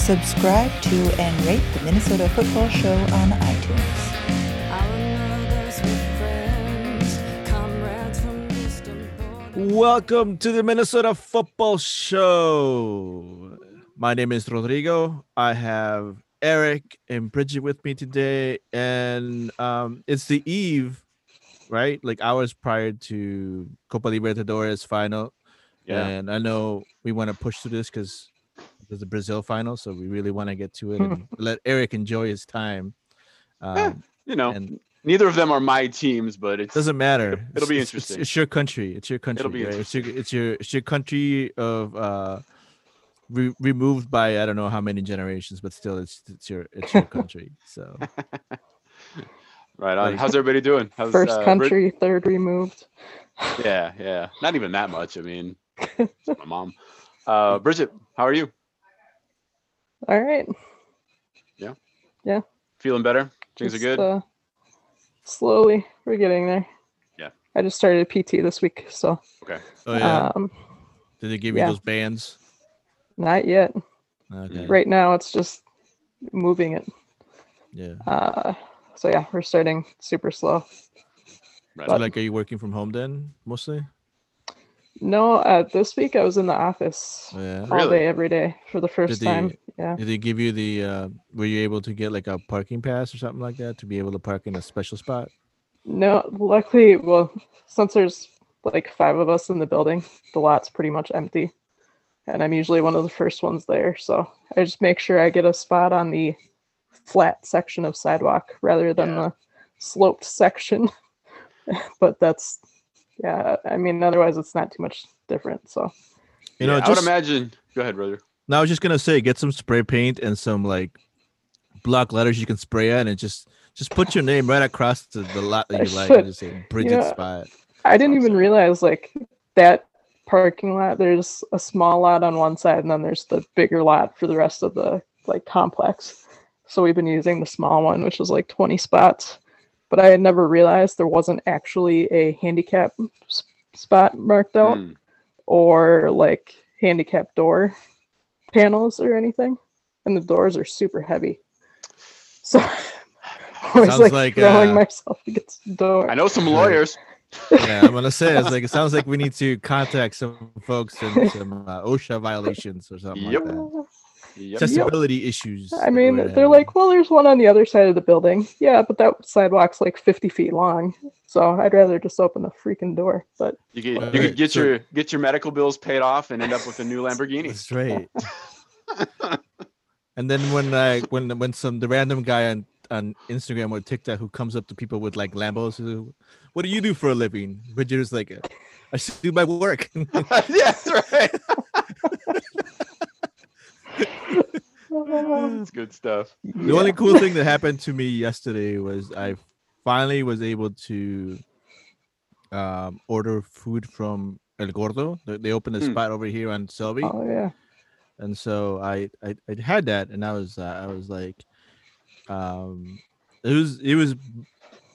Subscribe to and rate the Minnesota Football Show on iTunes. Welcome to the Minnesota Football Show. My name is Rodrigo. I have Eric and Bridget with me today, and um, it's the eve, right? Like hours prior to Copa Libertadores final. Yeah. And I know we want to push through this because there's the Brazil final, so we really want to get to it and let Eric enjoy his time. Eh, Um, you know, and neither of them are my teams, but it doesn't matter. it'll be It's- it's- interesting. It's, your country. It's your country. be right? It's your it's your it's your country of uh re- removed by I don't know how many generations, but still it's it's your it's your country. So right on. How's everybody doing? How's, First uh, Brit- country, third removed. yeah, yeah. Not even that much. I mean, my mom. Uh, Bridget, how are you? All right. Yeah. Yeah. Feeling better? Things just, are good. Uh, slowly, we're getting there. Yeah. I just started PT this week, so okay. oh yeah, um, did they give yeah. you those bands? not yet. Okay, Right now, it's just moving it. yeah. Uh, so yeah, we're starting super slow. Right. So like, are you working from home then mostly? No, uh, this week I was in the office yeah. all Really? day, every day for the first they- time. Yeah. Did they give you the? uh Were you able to get like a parking pass or something like that to be able to park in a special spot? No, luckily, well, since there's like five of us in the building, the lot's pretty much empty. And I'm usually one of the first ones there. So I just make sure I get a spot on the flat section of sidewalk rather than Yeah. the sloped section. but that's, yeah, I mean, otherwise it's not too much different. So You know, Yeah, I just would imagine. Go ahead, brother. No, I was just gonna say, get some spray paint and some like block letters you can spray at, and just just put your name right across the, the lot that I you like, should. and just say Bridget Yeah. Spot. I didn't Sounds even realize like that parking lot, there's a small lot on one side and then there's the bigger lot for the rest of the like complex. So we've been using the small one, which is like 20 spots. But I had never realized there wasn't actually a handicap s- spot marked out Hmm. or like handicap door panels or anything. And the doors are super heavy. So I was like, like, throwing uh, myself against the door. I know some lawyers. Yeah, I'm gonna say it's like it sounds like we need to contact some folks and some uh, OSHA violations or something Yep. like that. Yep. Accessibility issues. I mean, we're they're like, well, there's one on the other side of the building. Yeah, but that sidewalk's like 50 feet long. So I'd rather just open the freaking door. But You could, you could get so- your get your medical bills paid off and end up with a new Lamborghini. That's right. and then when I when when some the random guy on on Instagram or TikTok who comes up to people with like Lambos, who, what do you do for a living? Bridget is like, I just do my work. yeah, that's right. That's good stuff. The only cool thing that happened to me yesterday was I finally was able to um, order food from El Gordo. They, they opened a Hmm. spot over here on Selby, oh yeah, and so I, I I had that, and I was uh, I was like, um, it was it was.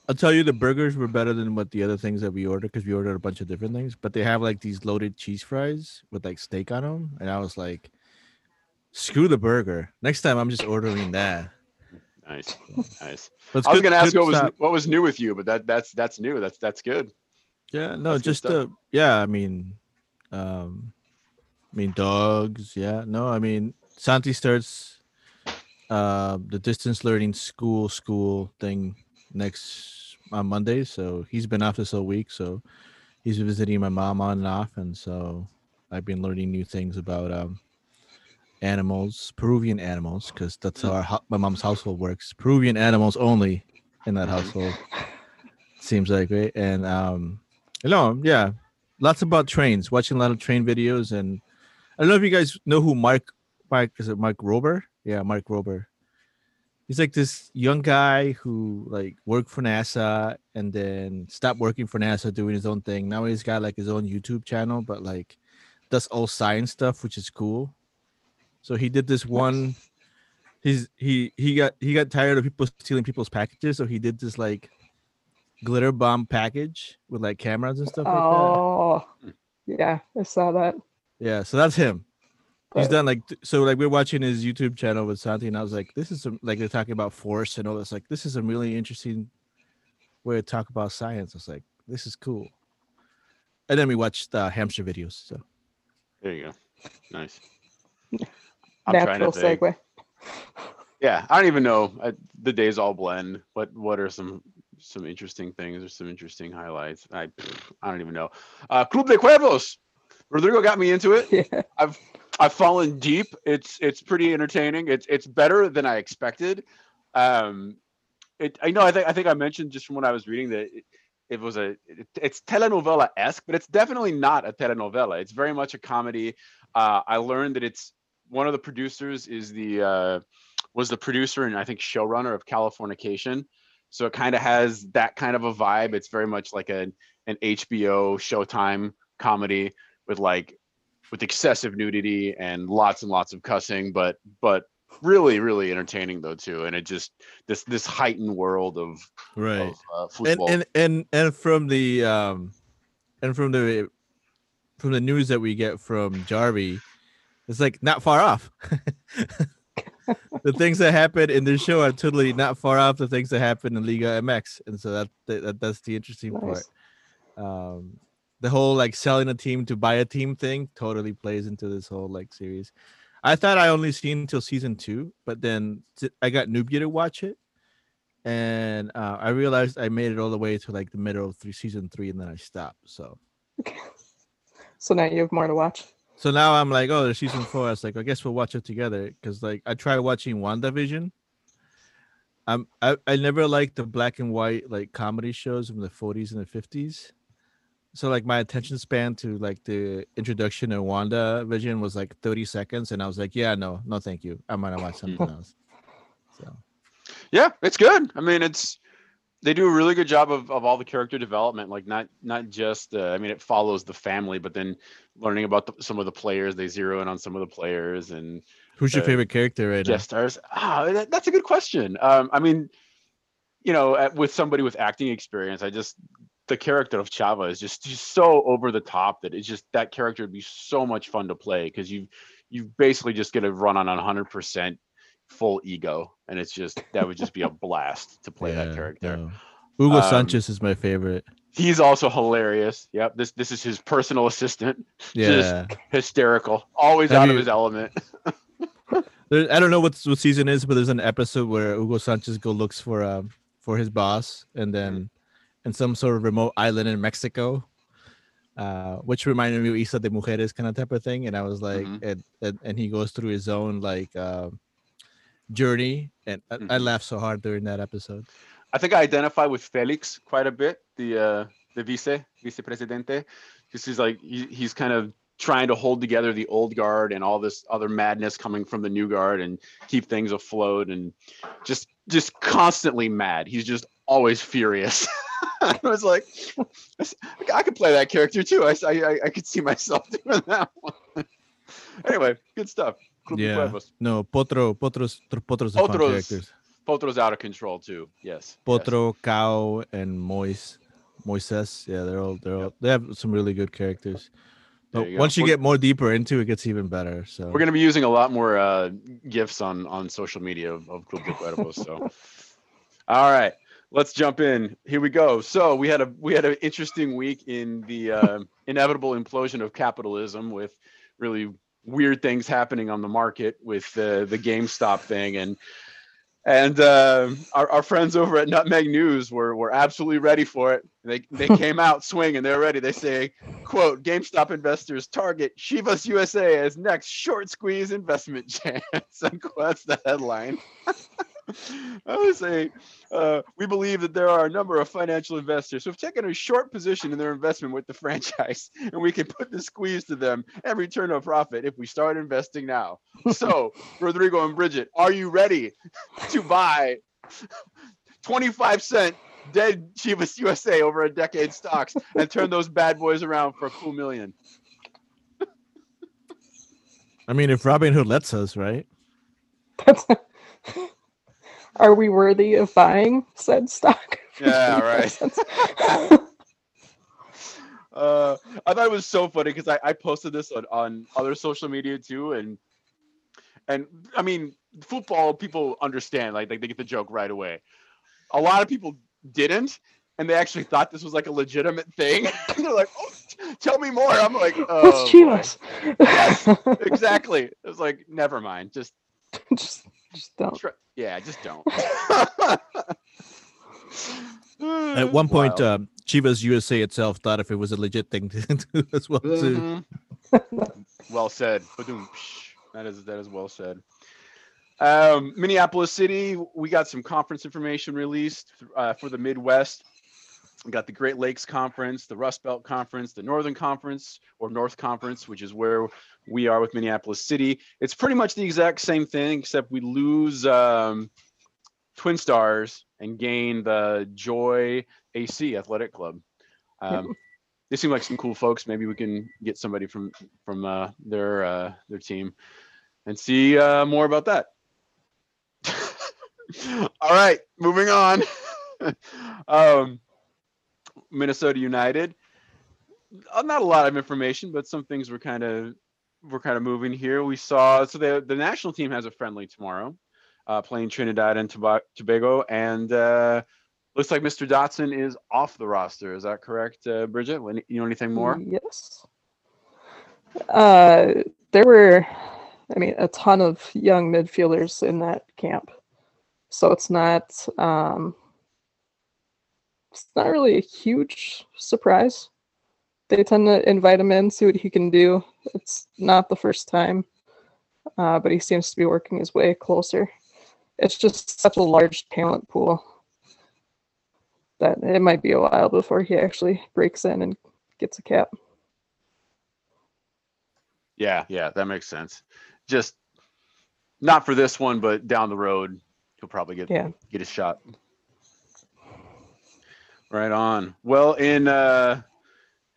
I'll tell you, the burgers were better than what the other things that we ordered because we ordered a bunch of different things. But they have like these loaded cheese fries with like steak on them, and I was like, screw the burger. Next time, I'm just ordering that. Nice, nice. But it's I was good- gonna ask what was stop. what was new with you, but that that's that's new. That's that's good. Yeah, no, That's just uh, yeah. I mean, um, I mean dogs. Yeah, no, I mean Santi starts uh the distance learning school school thing next on Monday, so he's been off this whole week. So he's visiting my mom on and off, and so I've been learning new things about um animals, Peruvian animals, because that's how our, my mom's household works. Peruvian animals only in that Mhm. household. Seems like right, and um, you know, yeah, lots about trains. Watching a lot of train videos, and I don't know if you guys know who Mark Mark is it Mark Rober? Yeah, Mark Rober. he's like this young guy who like worked for NASA and then stopped working for NASA doing his own thing. Now he's got like his own YouTube channel, but like does all science stuff, which is cool. So he did this one. He's he he got he got tired of people stealing people's packages, so he did this like glitter bomb package with like cameras and stuff like that. Oh, yeah, I saw that. Yeah, so that's him. He's done like so like we're watching his YouTube channel with Santi and I was like, this is some like they're talking about force and all this. Like this is a really interesting way to talk about science. I was like, this is cool. And then we watched uh, hamster videos. So There you go. Nice. I'm trying Natural to segue. Yeah, I don't even know. I, the days all blend. What what are some some interesting things or some interesting highlights? I I don't even know. Uh, Club de Cuervos. Rodrigo got me into it. Yeah. I've I've fallen deep. It's it's pretty entertaining. It's it's better than I expected. Um, it I know I think I think I mentioned just from when I was reading that it, it was a it, it's telenovela esque, but it's definitely not a telenovela. It's very much a comedy. Uh, I learned that it's one of the producers is the uh, was the producer and I think showrunner of Californication. So it kind of has that kind of a vibe. It's very much like a an HBO Showtime comedy with like with excessive nudity and lots and lots of cussing, but but really really entertaining though too. And it just this this heightened world of, right. of uh, And and and and from the um and from the from the news that we get from Jarvie, it's like not far off. the things that happen in this show are totally not far off the things that happen in Liga MX, and so that, that that's the interesting part. Um, the whole like selling a team to buy a team thing totally plays into this whole like series. I thought I only seen until season two, but then I got Nubia to watch it, and uh, I realized I made it all the way to like the middle of three, season three, and then I stopped. So okay. So now you have more to watch. So now I'm like, oh, there's season four. I was like, I guess we'll watch it together because like I tried watching WandaVision. I'm I, I never liked the black and white like comedy shows from the 40s and the 50s. So like my attention span to like the introduction of Wanda Vision was like 30 seconds, and I was like, yeah, no, no, thank you. I'm gonna watch something else. So yeah, it's good. I mean, it's they do a really good job of, of all the character development. Like not not just uh, I mean, it follows the family, but then learning about the, some of the players. They zero in on some of the players and who's your Uh, favorite character right guest stars. Ah, that, that's a good question. Um, I mean, you know, at, with somebody with acting experience, I just the character of Chava is just just so over the top that it's just that character would be so much fun to play because you you basically just get to run on hundred percent full ego, and it's just that would just be a blast to play that character. no. Hugo Um, Sanchez is my favorite. He's also hilarious. Yep, this this is his personal assistant. Yeah. Hysterical, always Have out of his element. There, I don't know what what season is, but there's an episode where Hugo Sanchez go looks for um for his boss, and then in some sort of remote island in Mexico, uh, which reminded me of Isla de Mujeres kind of type of thing. And I was like, Mhm. and, and and he goes through his own like uh, journey, and I, I Mhm. laughed so hard during that episode. I think I identify with Felix quite a bit, the uh, the vice vice presidente, because he's like he, he's kind of trying to hold together the old guard and all this other madness coming from the new guard and keep things afloat and just just constantly mad. He's just always furious. I was like, I could play that character too. I I, I could see myself doing that one. anyway, good stuff. Club Yeah. No, Potro, Potros, Potros are fun characters. Potro's out of control too. Yes. yes. Potro, Cow, and Mois, Moises. Yeah, they're all they're all they have some really good characters. But you go. once you We're- get more deeper into it, it gets even better. So We're gonna be using a lot more uh, gifs on on social media of, of Club de Cuervos. So, all right, let's jump in. Here we go. So we had a we had an interesting week in the uh, inevitable implosion of capitalism with really weird things happening on the market with the the GameStop thing and. And uh, our, our friends over at Nutmeg News were, were absolutely ready for it. They, they came out swinging. They're ready. They say, quote, GameStop investors target Chivas USA as next short squeeze investment chance. Like, That's the headline. I would say uh, we believe that there are a number of financial investors who have taken a short position in their investment with the franchise, and we can put the squeeze to them and return a profit if we start investing now. So, Rodrigo and Bridget, are you ready to buy 25 cent dead Chivas USA over a decade stocks and turn those bad boys around for a cool million? I mean, if Robin Hood lets us, right? That's Are we worthy of buying said stock? Yeah, right. uh, I thought it was so funny because I, I posted this on, on other social media too, and and I mean football people understand like they, they get the joke right away. A lot of people didn't, and they actually thought this was like a legitimate thing. They're like, "Oh, t- tell me more." I'm like, "Oh, Chivas? boy." exactly." It was like, "Never mind, just just, just don't. try- yeah, just don't." At one point, uh, Chivas USA itself thought if it was a legit thing to do as well too. Mhm. well said. That is that is well said. Um, Minneapolis City, we got some conference information released uh, for the Midwest. We got the Great Lakes Conference, the Rust Belt Conference, the Northern Conference or North Conference, which is where we are with Minneapolis City. It's pretty much the exact same thing, except we lose um, Twin Stars and gain the Joy AC Athletic Club. Um, they seem like some cool folks. Maybe we can get somebody from from uh, their uh, their team and see uh, more about that. All right, moving on. um, Minnesota United. Uh, not a lot of information, but some things were kind of we're kind of moving here. We saw so the the national team has a friendly tomorrow, uh, playing Trinidad and Tobago, and uh, looks like Mr. Dotson is off the roster. Is that correct, uh, Bridget? You know anything more? Yes. Uh, there were, I mean, a ton of young midfielders in that camp, so it's not, um, it's not really a huge surprise. They tend to invite him in, see what he can do. It's not the first time, uh, but he seems to be working his way closer. It's just such a large talent pool that it might be a while before he actually breaks in and gets a cap. Yeah, yeah, that makes sense. Just not for this one, but down the road, he'll probably get Yeah. get a shot. Right on. Well, in uh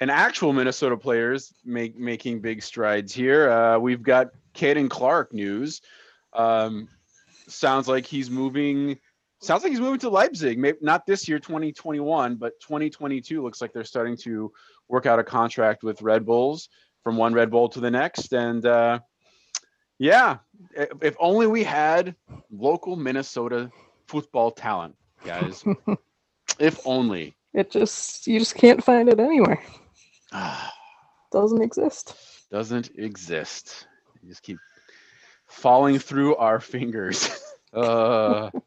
in actual Minnesota players make making big strides here. Uh we've got Caden Clark news. Um sounds like he's moving sounds like he's moving to Leipzig. Maybe not this year 2021, but 2022 looks like they're starting to work out a contract with Red Bulls from one Red Bull to the next and uh yeah, if only we had local Minnesota football talent, guys. if only. It just you just can't find it anywhere. Doesn't exist. Doesn't exist. You just keep falling through our fingers. uh, I'm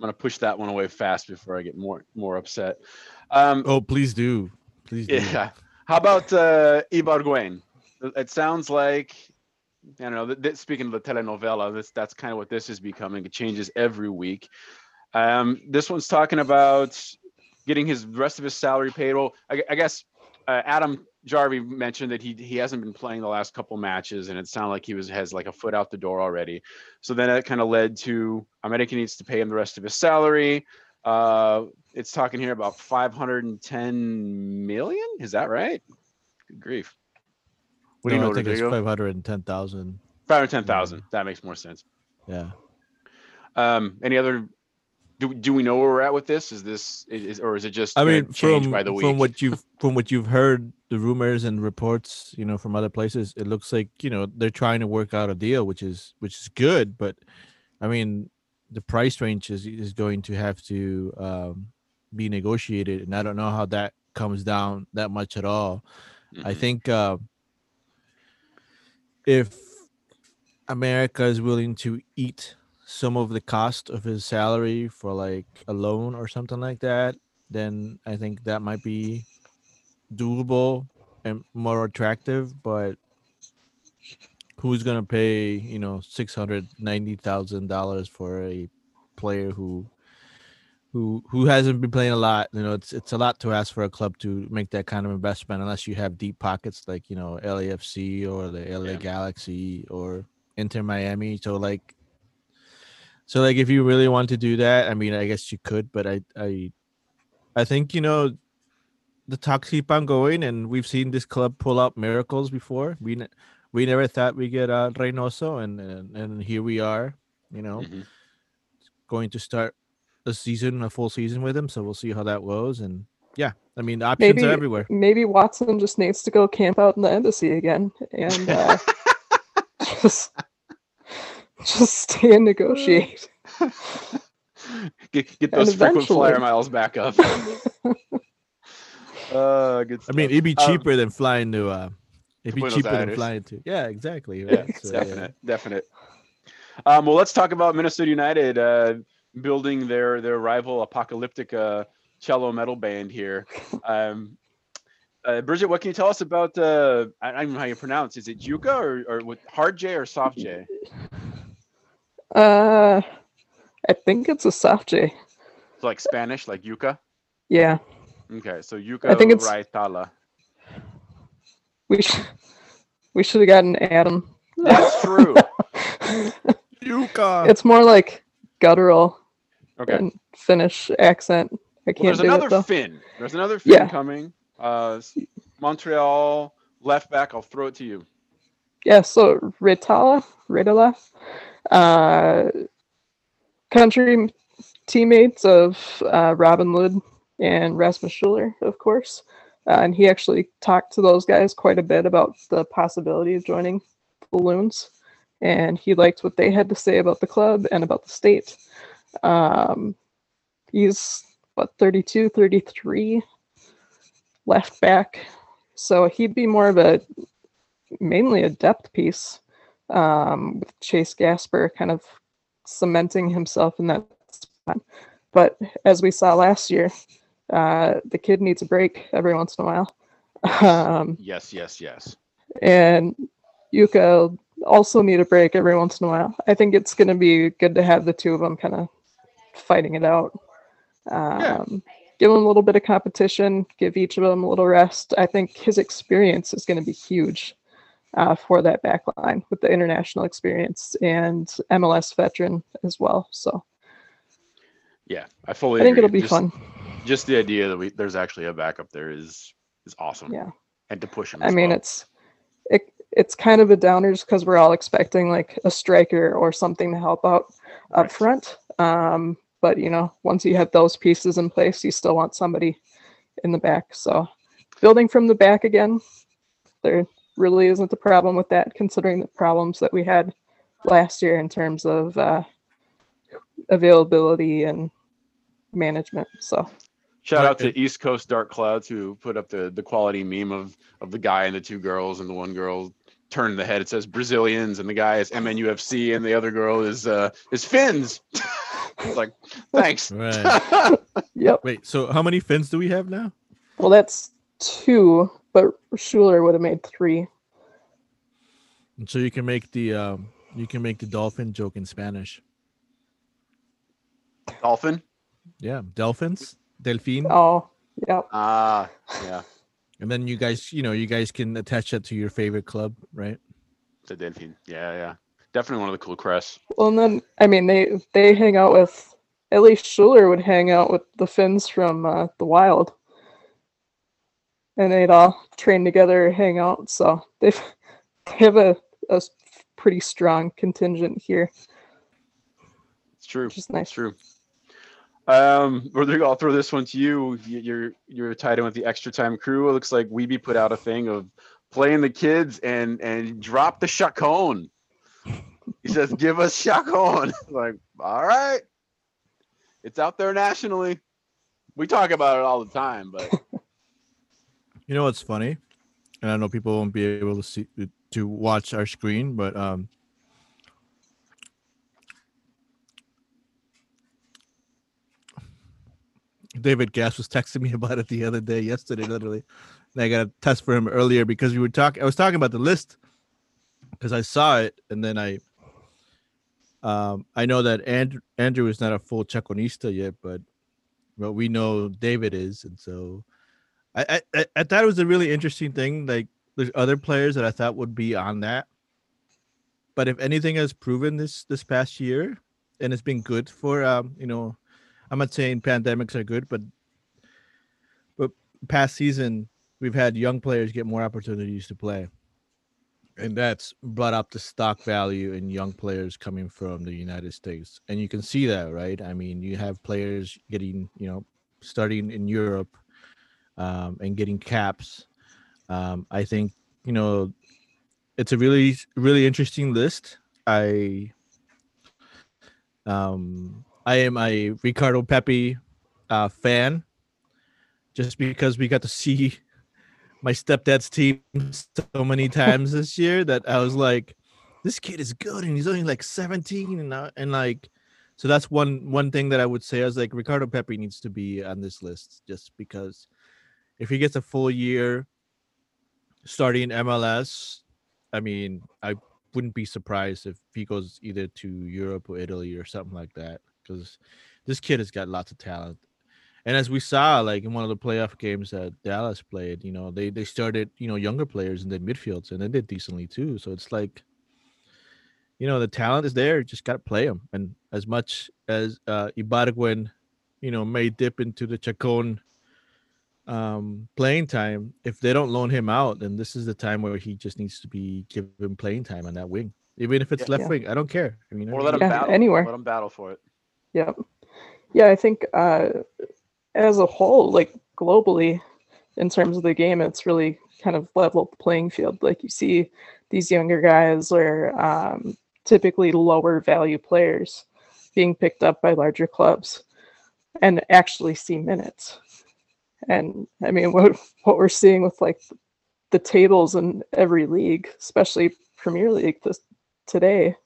gonna push that one away fast before I get more more upset. Um, Oh, please do, please do. yeah. How about uh, Ibarguen? It sounds like I don't know. th- th- speaking of the telenovela, this that's kind of what this is becoming. It changes every week. Um, this one's talking about getting his rest of his salary paid. Well, I, I guess uh, Adam Jarvie mentioned that he he hasn't been playing the last couple matches, and it sounded like he was has like a foot out the door already. So then that kind of led to America needs to pay him the rest of his salary. Uh, it's talking here about 510 million. Is that right? Good grief. What do you No, know, I think it's five hundred and ten thousand. 510,000. That makes more sense. Yeah. Um, any other? Do, do we know where we're at with this? Is this is or is it just I mean, change from by the week? from what you've from what you've heard, the rumors and reports, you know, from other places, it looks like you know they're trying to work out a deal, which is which is good. But I mean, the price range is is going to have to um, be negotiated, and I don't know how that comes down that much at all. I Mhm. think uh, if America is willing to eat some of the cost of his salary for like a loan or something like that, then I think that might be doable and more attractive. But who's gonna pay, you know, six hundred ninety thousand dollars for a player who who who hasn't been playing a lot. You know, it's it's a lot to ask for a club to make that kind of investment unless you have deep pockets like you know LAFC or the LA Yeah. Galaxy or Inter Miami. So like, so like if you really want to do that, I mean, I guess you could, but I I I think you know the talks keep on going, and we've seen this club pull out miracles before. We ne- we never thought we get uh, Reynoso, and, and and here we are. You know, Mhm. going to start a season, a full season with him. So we'll see how that goes. And yeah, I mean, the options Maybe are everywhere. maybe Watson just needs to go camp out in the embassy again and uh, just just stay and negotiate. get get And those frequent flyer miles back up. uh, good I mean, it'd be Um, cheaper than flying to. uh It'd be Buenos cheaper than flying to. Yeah, exactly. Right? So, yeah. definite, definite. Um, well, let's talk about Minnesota United uh, building their their rival Apocalyptica cello metal band here. Um, uh, Bridget, what can you tell us about? Uh, I I don't know how you pronounce. Is it Jukka or, or with hard J or soft J? Uh, I think it's a soft J. So like Spanish, like Jukka. Yeah, Okay, so Jukka I think it's- Raitala. we should we should have gotten Adam. That's true. Jukka. It's more like guttural Okay. and Finnish accent. I can't there's do another it though. Finn. There's another Finn Yeah. coming. Uh, Montreal left back. I'll throw it to you. Yeah, so Ritala, Ritala, uh, country teammates of uh, Robin Lod and Rasmus Schuller, of course. Uh, and he actually talked to those guys quite a bit about the possibility of joining Balloons. And he liked what they had to say about the club and about the state. Um, he's, what, 32, 33, left back. So he'd be more of a mainly a depth piece um, with Chase Gasper kind of cementing himself in that spot. But as we saw last year, uh, the kid needs a break every once in a while. Um, Yes, yes, yes. and Jukka also need a break every once in a while. I think it's going to be good to have the two of them kind of fighting it out. Um, Give them a little bit of competition, give each of them a little rest. I think his experience is going to be huge uh, for that back line with the international experience and MLS veteran as well. So Yeah, I fully. I think agree. it'll be just, fun. Just the idea that we there's actually a backup there is is awesome. Yeah. and to push him. I mean, well. it's it, it's kind of a downer just because we're all expecting like a striker or something to help out up front. Um, but you know, once you have those pieces in place, you still want somebody in the back. So building from the back again, there really isn't the problem with that, considering the problems that we had last year in terms of uh, availability and management. So Shout out to East Coast Dark Clouds who put up the the quality meme of of the guy and the two girls and the one girl turned the head. It says Brazilians and the guy is MNUFC and the other girl is uh is Finns. It's like thanks. Right. yep. Wait, so how many fins do we have now? Well, that's two, but Schuller would have made three. And so you can make the um you can make the dolphin joke in Spanish. Dolphin. Yeah, dolphins, delfin, Oh, yeah. Ah, yeah. and then you guys, you know, you guys can attach that to your favorite club, right? The Delfin. Yeah, yeah. Definitely one of the cool crests. Well, and then I mean they they hang out with at least Schuller would hang out with the Finns from uh, the Wild, and they'd all train together, hang out. So they've they have a a pretty strong contingent here, It's true. is nice. It's true. Um, Rodrigo, I'll throw this one to you. You're you're tied in with the extra time crew. It looks like Weeby put out a thing of playing the kids and and drop the chacon. He says, "Give us chacon." like, all right, it's out there nationally. We talk about it all the time, but You know what's funny? And I know people won't be able to see to watch our screen, but um David Gass was texting me about it the other day, yesterday, literally. And I got a test for him earlier because we were talking I was talking about the list because I saw it and then I Um, I know that Andrew Andrew is not a full Chaconista yet, but but we know David is, and so I I, thought it was a really interesting thing. Like there's other players that I thought would be on that, but if anything has proven this this past year, and it's been good for um you know, I'm not saying pandemics are good, but but past season we've had young players get more opportunities to play and that's brought up the stock value in young players coming from the United States. And you can see that, right? I mean, you have players getting, you know, starting in Europe um, and getting caps. Um, I think, you know, it's a really, really interesting list. I, um, I am a Ricardo Pepi uh, fan, just because we got to see my stepdad's team so many times this year that I was like, this kid is good and he's only like 17 and uh, and like so that's one one thing that I would say I was like Ricardo Pepi needs to be on this list just because if he gets a full year starting MLS, I mean, I wouldn't be surprised if he goes either to Europe or Italy or something like that because this kid has got lots of talent and as we saw, like in one of the playoff games that Dallas played, you know, they they started, you know, younger players in the midfields and they did decently too. So it's like, you know, the talent is there, just got to play them. And as much as uh Ibargüen, you know, may dip into the Chacon um playing time, if they don't loan him out, then this is the time where he just needs to be given playing time on that wing, even if it's Yeah. left Yeah. wing. I don't care. I mean, Or let him Yeah, battle. anywhere. Let him battle for it. Yep. Yeah, I think uh, as a whole, like globally, in terms of the game, it's really kind of leveled the playing field. Like you see these younger guys or um, typically lower value players being picked up by larger clubs and actually see minutes. And I mean, what what we're seeing with like the tables in every league, especially Premier League this today,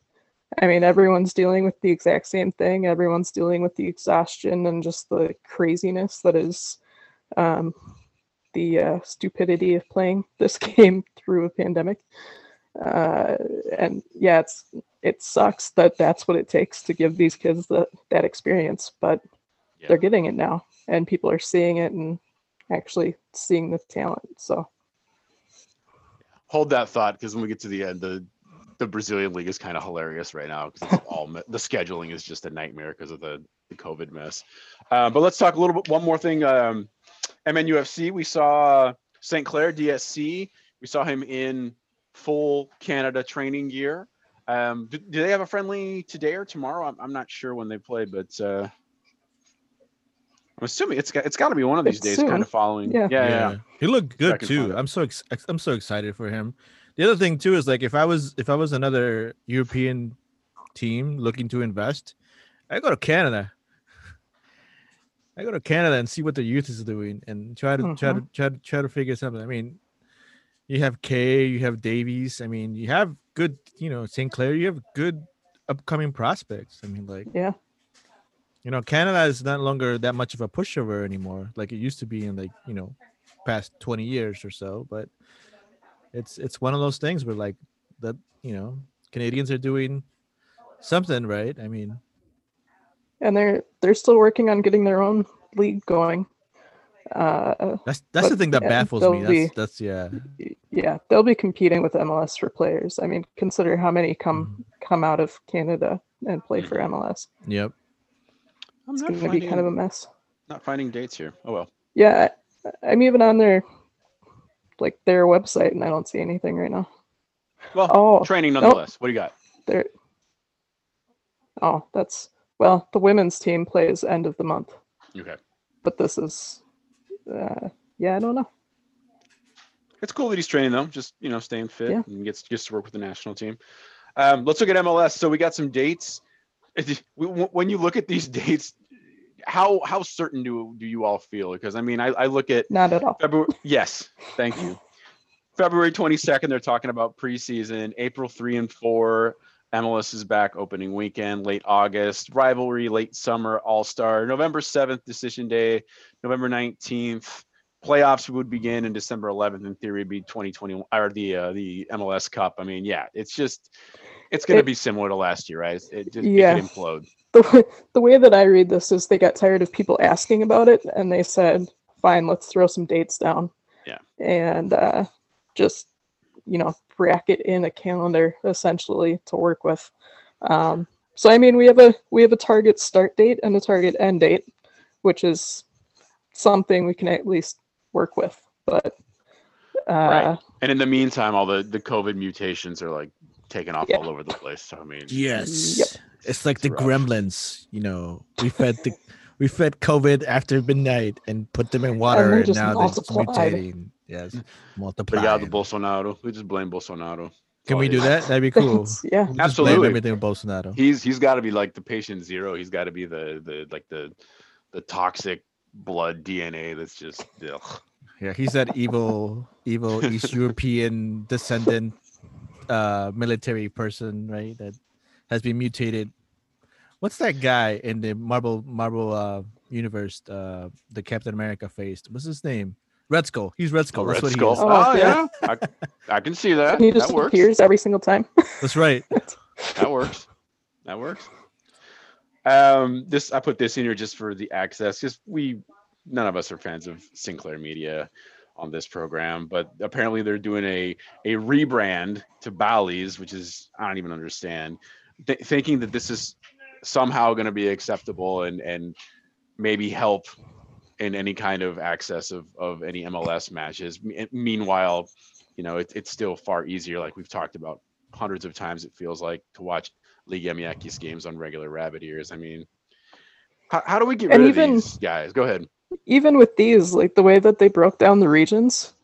I mean, everyone's dealing with the exact same thing. Everyone's dealing with the exhaustion and just the craziness that is um, the uh, stupidity of playing this game through a pandemic. Uh, and yeah, it's it sucks that that's what it takes to give these kids that that experience, but Yeah. they're getting it now, and people are seeing it and actually seeing the talent. So Hold that thought because when we get to the end, the the Brazilian league is kind of hilarious right now because it's all the scheduling is just a nightmare because of the, the COVID mess. Um, but let's talk a little bit. One more thing. Um, MNUFC. We saw St. Clair DSC. We saw him in full Canada training gear. Um, do, do they have a friendly today or tomorrow? I'm, I'm not sure when they play, but uh, I'm assuming it's got it's got to be one of these It's days. soon. Kind of following. Yeah. yeah, yeah. yeah. He looked good too. I'm so ex- ex- I'm so excited for him. The other thing too is like if I was if I was another European team looking to invest, I go to Canada. I go to Canada and see what the youth is doing and try to try to mm-hmm. try to try to figure something. I mean, you have Kaye, you have Davies. I mean, you have good, you know, St. Clair. You have good upcoming prospects. I mean, like yeah, you know, Canada is not longer that much of a pushover anymore, like it used to be in like you know, past twenty years or so. But it's it's one of those things where like that you know, Canadians are doing something right. I mean, and they're they're still working on getting their own league going. Uh, that's that's the thing that yeah, baffles me. That's be- that's yeah. yeah, they'll be competing with MLS for players. I mean, consider how many come come out of Canada and play for MLS. Yep. I'm It's not going to be kind of a mess. not finding dates here. Oh well. Yeah, I, I'm even on their like their website, and I don't see anything right now. Well, Oh, training nope. nonetheless. What do you got? There. Oh, that's well. The women's team plays end of the month, Okay. but this is, uh, yeah, I don't know. It's cool that he's training though, just you know, staying fit Yeah. and gets gets to work with the national team. Um, let's look at MLS. So we got some dates. When you look at these dates, how how certain do do you all feel? Because I mean, I, I look at Not at all. February. Yes, thank you. February 22nd, they're talking about preseason. April 3 and 4, MLS is back opening weekend. Late August, rivalry, late summer, All Star. November 7th, decision day. November 19th, playoffs would begin. in December 11th, in theory, would be 2021 or the uh, the MLS Cup. I mean, yeah, it's just it's going to be similar to last year, right? It, just, Yeah. it implode. the way, the way that I read this is they got tired of people asking about it and they said, fine, let's throw some dates down. Yeah. And uh, just, you know, bracket in a calendar essentially to work with. Um, so I mean we have a we have a target start date and a target end date, which is something we can at least work with. But uh, Right. And in the meantime, all the the COVID mutations are like taking off Yeah. all over the place. So I mean, Yes. Yep. It's like the rough. gremlins, you know. We fed the we fed COVID after midnight and put them in water they and, just now they're just multiplied. mutating. Yes. Mm. Obrigado, Multiplying. Bolsonaro. We just blame Bolsonaro. Can we do that? That'd be cool. yeah. We'll just Absolutely. blame everything on Bolsonaro. He's he's got to be like the patient zero. He's got to be the the like the the toxic blood DNA that's just ugh. Yeah, he's that evil, evil East European descendant uh military person, right? That has been mutated. What's that guy in the Marvel Marvel uh universe, uh the Captain America faced? What's his name? Red Skull. He's Red Skull. Red That's what Skull. he is. Oh, Oh, yeah. yeah, I, I can see that. He just that works. appears every single time. That's right. That works. That works. Um, this I put this in here just for the access. because we, none of us are fans of Sinclair Media on this program, but apparently they're doing a a rebrand to Bally's, which is I don't even understand. Th- thinking that this is somehow going to be acceptable and and maybe help in any kind of access of of any MLS matches. Me- Meanwhile, you know it, it's still far easier, like we've talked about hundreds of times. It feels like to watch Liga MX games on regular rabbit ears. I mean, how, how do we get rid And of these guys? Go ahead. Even with these, like the way that they broke down the regions,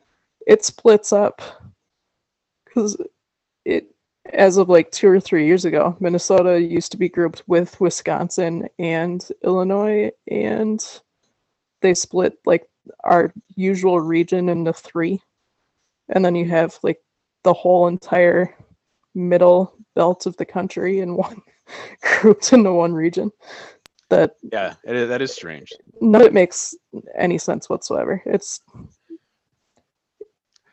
it splits up. Because it, as of like two or three years ago, Minnesota used to be grouped with Wisconsin and Illinois, and they split like our usual region into three. And then you have like the whole entire middle belt of the country in one grouped into one region. That Yeah, is, that is strange. none of it makes any sense whatsoever. It's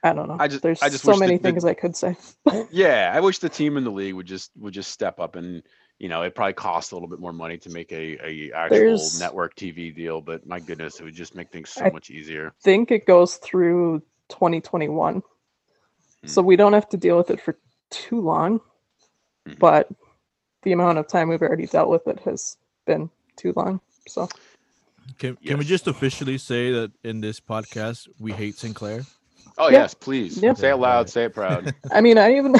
I don't know. I just- there's I just so many the- things I could say. Yeah, I wish the team in the league would just would just step up and you know it probably costs a little bit more money to make a, a actual There's- network TV deal, but my goodness, it would just make things so I- much easier. i think it goes through 2021. So we don't have to deal with it for too long. Mhm. But the amount of time we've already dealt with it has been too long. So Can can we just officially say that in this podcast we hate Sinclair? Oh Yeah. yes, please Yeah. say it loud, say it proud. I mean I even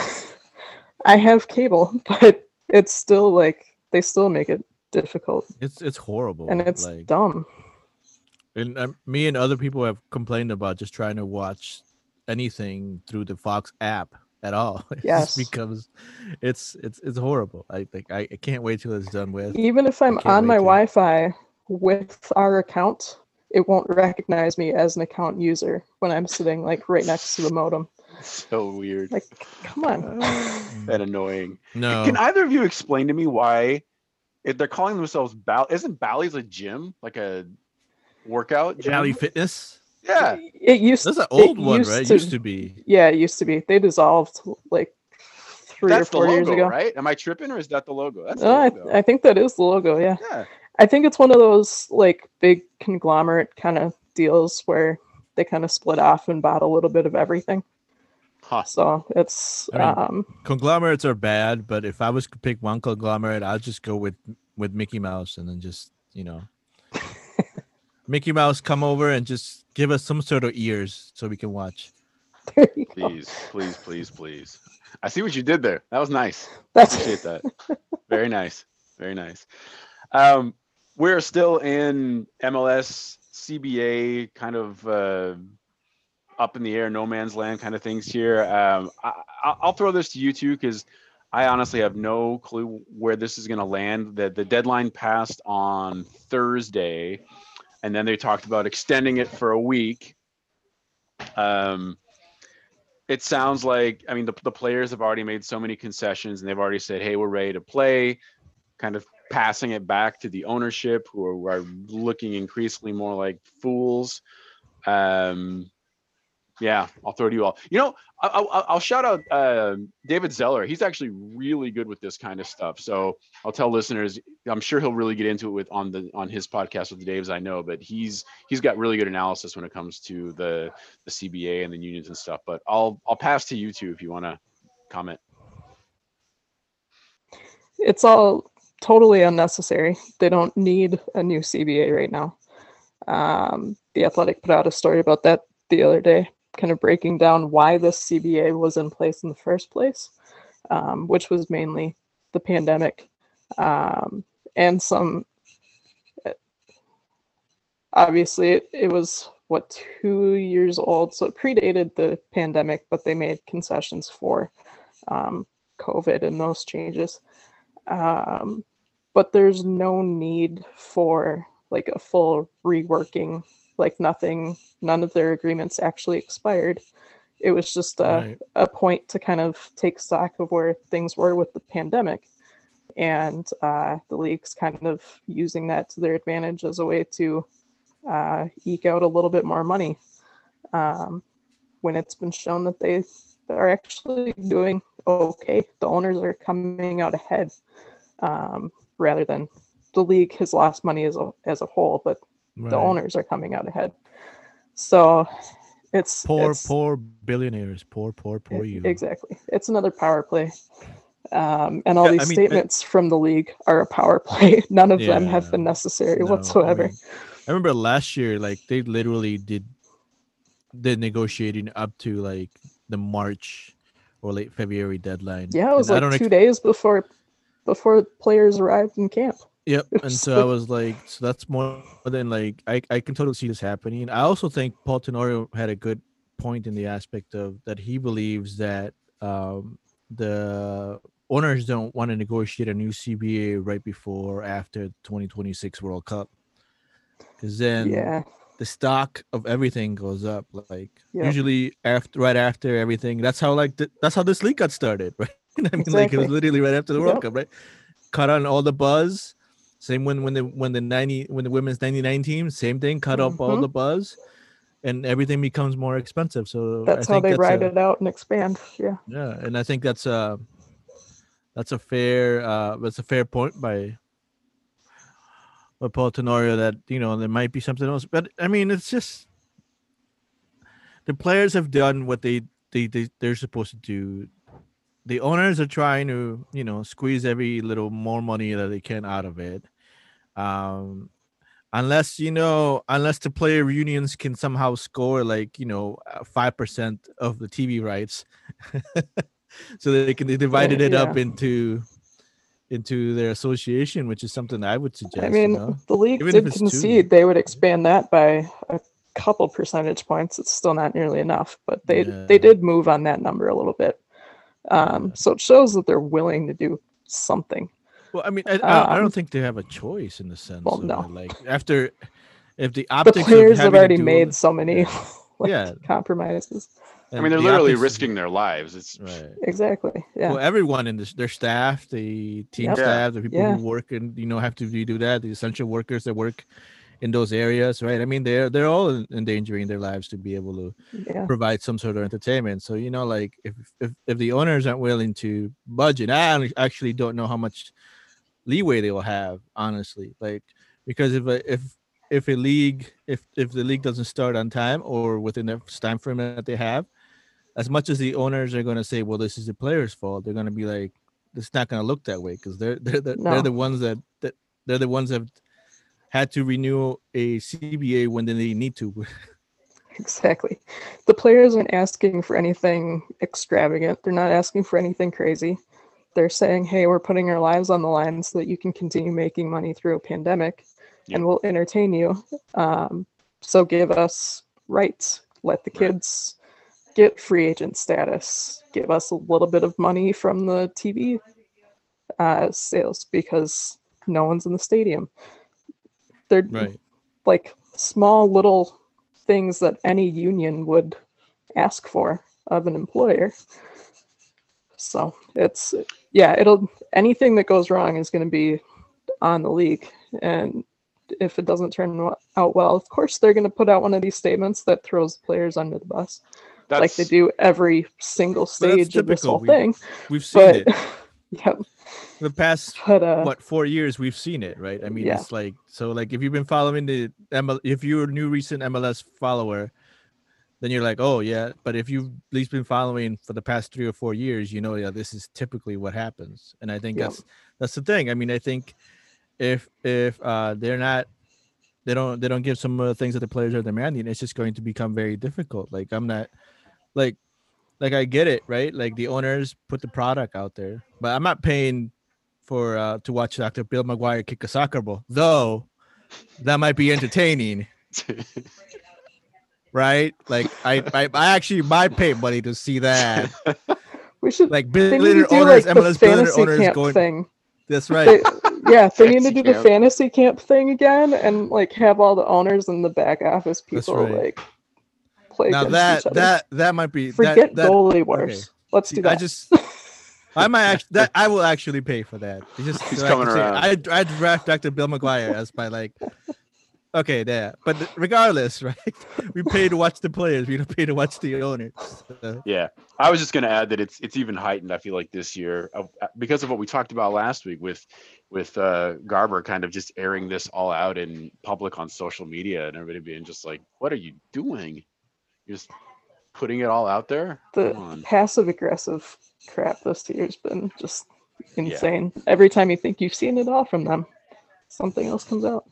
I have cable, but it's still like they still make it difficult It's it's horrible. and it's like dumb. and um, me and other people have complained about just trying to watch anything through the Fox app at all. It just Yes. becomes it's it's it's horrible. I think I, I can't wait till it's done with. Even if I'm on my wait Wi-Fi with our account, it won't recognize me as an account user when I'm sitting like right next to the modem. so weird Like, come on. and annoying. No, Can either of you explain to me why if they're calling themselves Ball isn't Bally's a gym like a workout gym? Valley Fitness. Yeah, It used That's an old one, right? to- Used to be. Yeah, it used to be. They dissolved like three that's or the four years ago. right? Am I tripping or is that the logo? That's the Oh, I. I think that is the logo. Yeah, yeah. I think it's one of those like big conglomerate kind of deals where they kind of split off and bought a little bit of everything. Huh. So it's I mean, um Conglomerates are bad, but if I was to pick one conglomerate, I'd just go with with Mickey Mouse and then just you know, Mickey Mouse come over and just give us some sort of ears so we can watch. there you go. Please, please, please, please. I see what you did there. That was nice. That's Appreciate that. Very nice. Very nice. Um, we're still in MLS, CBA, kind of uh, up in the air, no man's land kind of things here. Um, I, I- I'll throw this to you too, because I honestly have no clue where this is going to land. The, the deadline passed on Thursday, and then they talked about extending it for a week. Um, it sounds like I mean the, the players have already made so many concessions and they've already said, hey, we're ready to play, kind of passing it back to the ownership who are, are looking increasingly more like fools. Um, Yeah, I'll throw to you all. You know, I, I, I'll shout out uh, David Zeller. He's actually really good with this kind of stuff. So I'll tell listeners. I'm sure he'll really get into it with on the on his podcast with the Daves. I know, but he's he's got really good analysis when it comes to the the CBA and the unions and stuff. But I'll I'll pass to you two if you want to comment. It's all totally unnecessary. They don't need a new CBA right now. Um, the Athletic put out a story about that the other day kind of breaking down why this CBA was in place in the first place, um, which was mainly the pandemic um, and some. Obviously, it, it was what two years old, so it predated the pandemic, but they made concessions for um, COVID and those changes. Um, but there's no need for like a full reworking like nothing none of their agreements actually expired. It was just a, right. a point to kind of take stock of where things were with the pandemic. And uh, the league's kind of using that to their advantage as a way to uh, eke out a little bit more money um, when it's been shown that they are actually doing okay. The owners are coming out ahead um, rather than the league has lost money as a, as a whole but right. the owners are coming out ahead. So it's poor, it's, poor billionaires, poor, poor, poor you. Exactly. It's another power play. Um, and all yeah, these I mean, statements from the league are a power play. None of yeah, them have been necessary no, whatsoever. I, mean, I remember last year, like they literally did the negotiating up to like the March or late February deadline. Yeah, it was and like two ex- days before before players arrived in camp. Yep. And so I was like, so that's more than like I, I can totally see this happening. I also think Paul Tenorio had a good point in the aspect of that he believes that um, the owners don't want to negotiate a new CBA right before after 2026 World Cup. Because then yeah. the stock of everything goes up. Like yep. usually after right after everything. That's how like the, that's how this league got started, right? I mean, exactly. like it was literally right after the World yep. Cup, right? Cut on all the buzz same when when the when the ninety when the women's ninety nine team, same thing, cut mm-hmm. up all mm-hmm. the buzz, and everything becomes more expensive. So that's how they that's ride a, it out and expand. Yeah. Yeah, and I think that's a that's a fair uh that's a fair point by by Paul Tenorio that you know there might be something else, but I mean it's just the players have done what they they, they they're supposed to do the owners are trying to you know squeeze every little more money that they can out of it um unless you know unless the player unions can somehow score like you know uh, five percent of the tv rights so they can they divided it yeah. up into into their association which is something i would suggest i mean you know? the league Even did concede two. they would expand that by a couple percentage points it's still not nearly enough but they yeah. they did move on that number a little bit um, so it shows that they're willing to do something. Well, I mean, I, I, don't um, think they have a choice in the sense well, no. Of, like after if the optics the players have already made so many like, yeah. compromises. I mean, they're the literally risking their lives. It's right. Exactly. Yeah. Well, everyone in this, their staff, the team yep. staff, the people yeah. who work and you know have to do that, the essential workers that work in those areas, right? I mean, they're they're all endangering their lives to be able to yeah. provide some sort of entertainment. So you know, like if if if the owners aren't willing to budget, I actually don't know how much leeway they will have, honestly. Like because if a, if if a league if if the league doesn't start on time or within the time frame that they have, as much as the owners are going to say, well, this is the players' fault, they're going to be like, it's not going to look that way because they're they're the, no. they're the ones that that they're the ones that had to renew a CBA when they need to. exactly. The players aren't asking for anything extravagant. They're not asking for anything crazy. They're saying, "Hey, we're putting our lives on the line so that you can continue making money through a pandemic, yep. and we'll entertain you. Um, so give us rights. Let the kids." Get free agent status. Give us a little bit of money from the TV uh, sales because no one's in the stadium they're right. like small little things that any union would ask for of an employer. So it's yeah, it'll anything that goes wrong is going to be on the league, and if it doesn't turn out well, of course they're going to put out one of these statements that throws players under the bus. That's like they do every single stage of this whole We- thing. We've seen But it. yeah, The past but uh, what four years we've seen it, right? I mean, Yeah. it's like so. Like if you've been following the ML, if you're a new recent MLS follower, then you're like, oh yeah. But if you've at least been following for the past three or four years, you know, yeah, this is typically what happens. And I think Yeah. that's that's the thing. I mean, I think if if uh they're not they don't they don't give some of the things that the players are demanding, it's just going to become very difficult. Like I'm not like like I get it, right? Like the owners put the product out there, but I'm not paying for uh to watch Dr. Bill McGuire kick a soccer ball, though that might be entertaining, right? Like I I, I actually might pay money to see that. we should. Like They need to billionaire do owners, like the MLS billionaire fantasy owners camp going. thing. That's right. They, yeah, they need to Fantasy do the fantasy camp thing again, and like have all the owners and the back office people right. like play now against that each other. that that might be Forget that, that goalie wars. Let's See, do that. I just, I might actually, that I will actually pay for that. Just He's so I can coming say, around. I I draft Dr. Bill McGuire as my like. Okay, there. But regardless, right? We pay to watch the players. We don't pay to watch the owners. So, Yeah, I was just going to add that it's it's even heightened. I feel like this year uh, because of what we talked about last week with with uh, Garber kind of just airing this all out in public on social media and everybody being just like, "What are you doing? You're just putting it all out there." the passive aggressive crap this year's been just insane. Every time you think you've seen it all from them, something else comes out.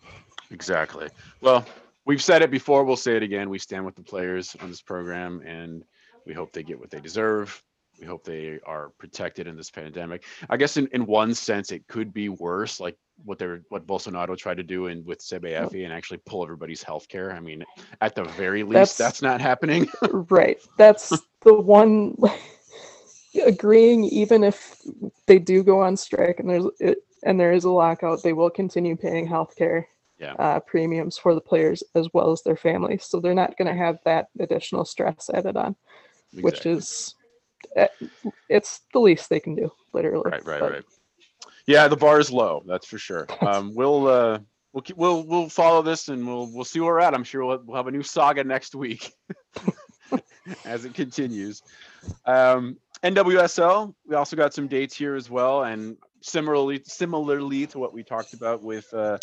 Exactly. Well, we've said it before. We'll say it again. We stand with the players on this program, and we hope they get what they deserve. We hope they are protected in this pandemic. I guess in, in one sense, it could be worse, like what they're what Bolsonaro tried to do in with CBF and actually pull everybody's health care. I mean, at the very least, That's- that's, not happening. right. That's the one agreeing even if they do go on strike and there's it, and there is a lockout, they will continue paying healthcare Yeah. uh, premiums for the players as well as their families. So they're not going to have that additional stress added on, which is it's the least they can do, literally. right, right, But right. Yeah, the bar is low. That's for sure. Um, we'll uh, we'll keep, we'll we'll follow this and we'll we'll see where we're at. I'm sure we'll, we'll have a new saga next week as it continues. Um, NWSL, we also got some dates here as well, and similarly similarly to what we talked about with uh,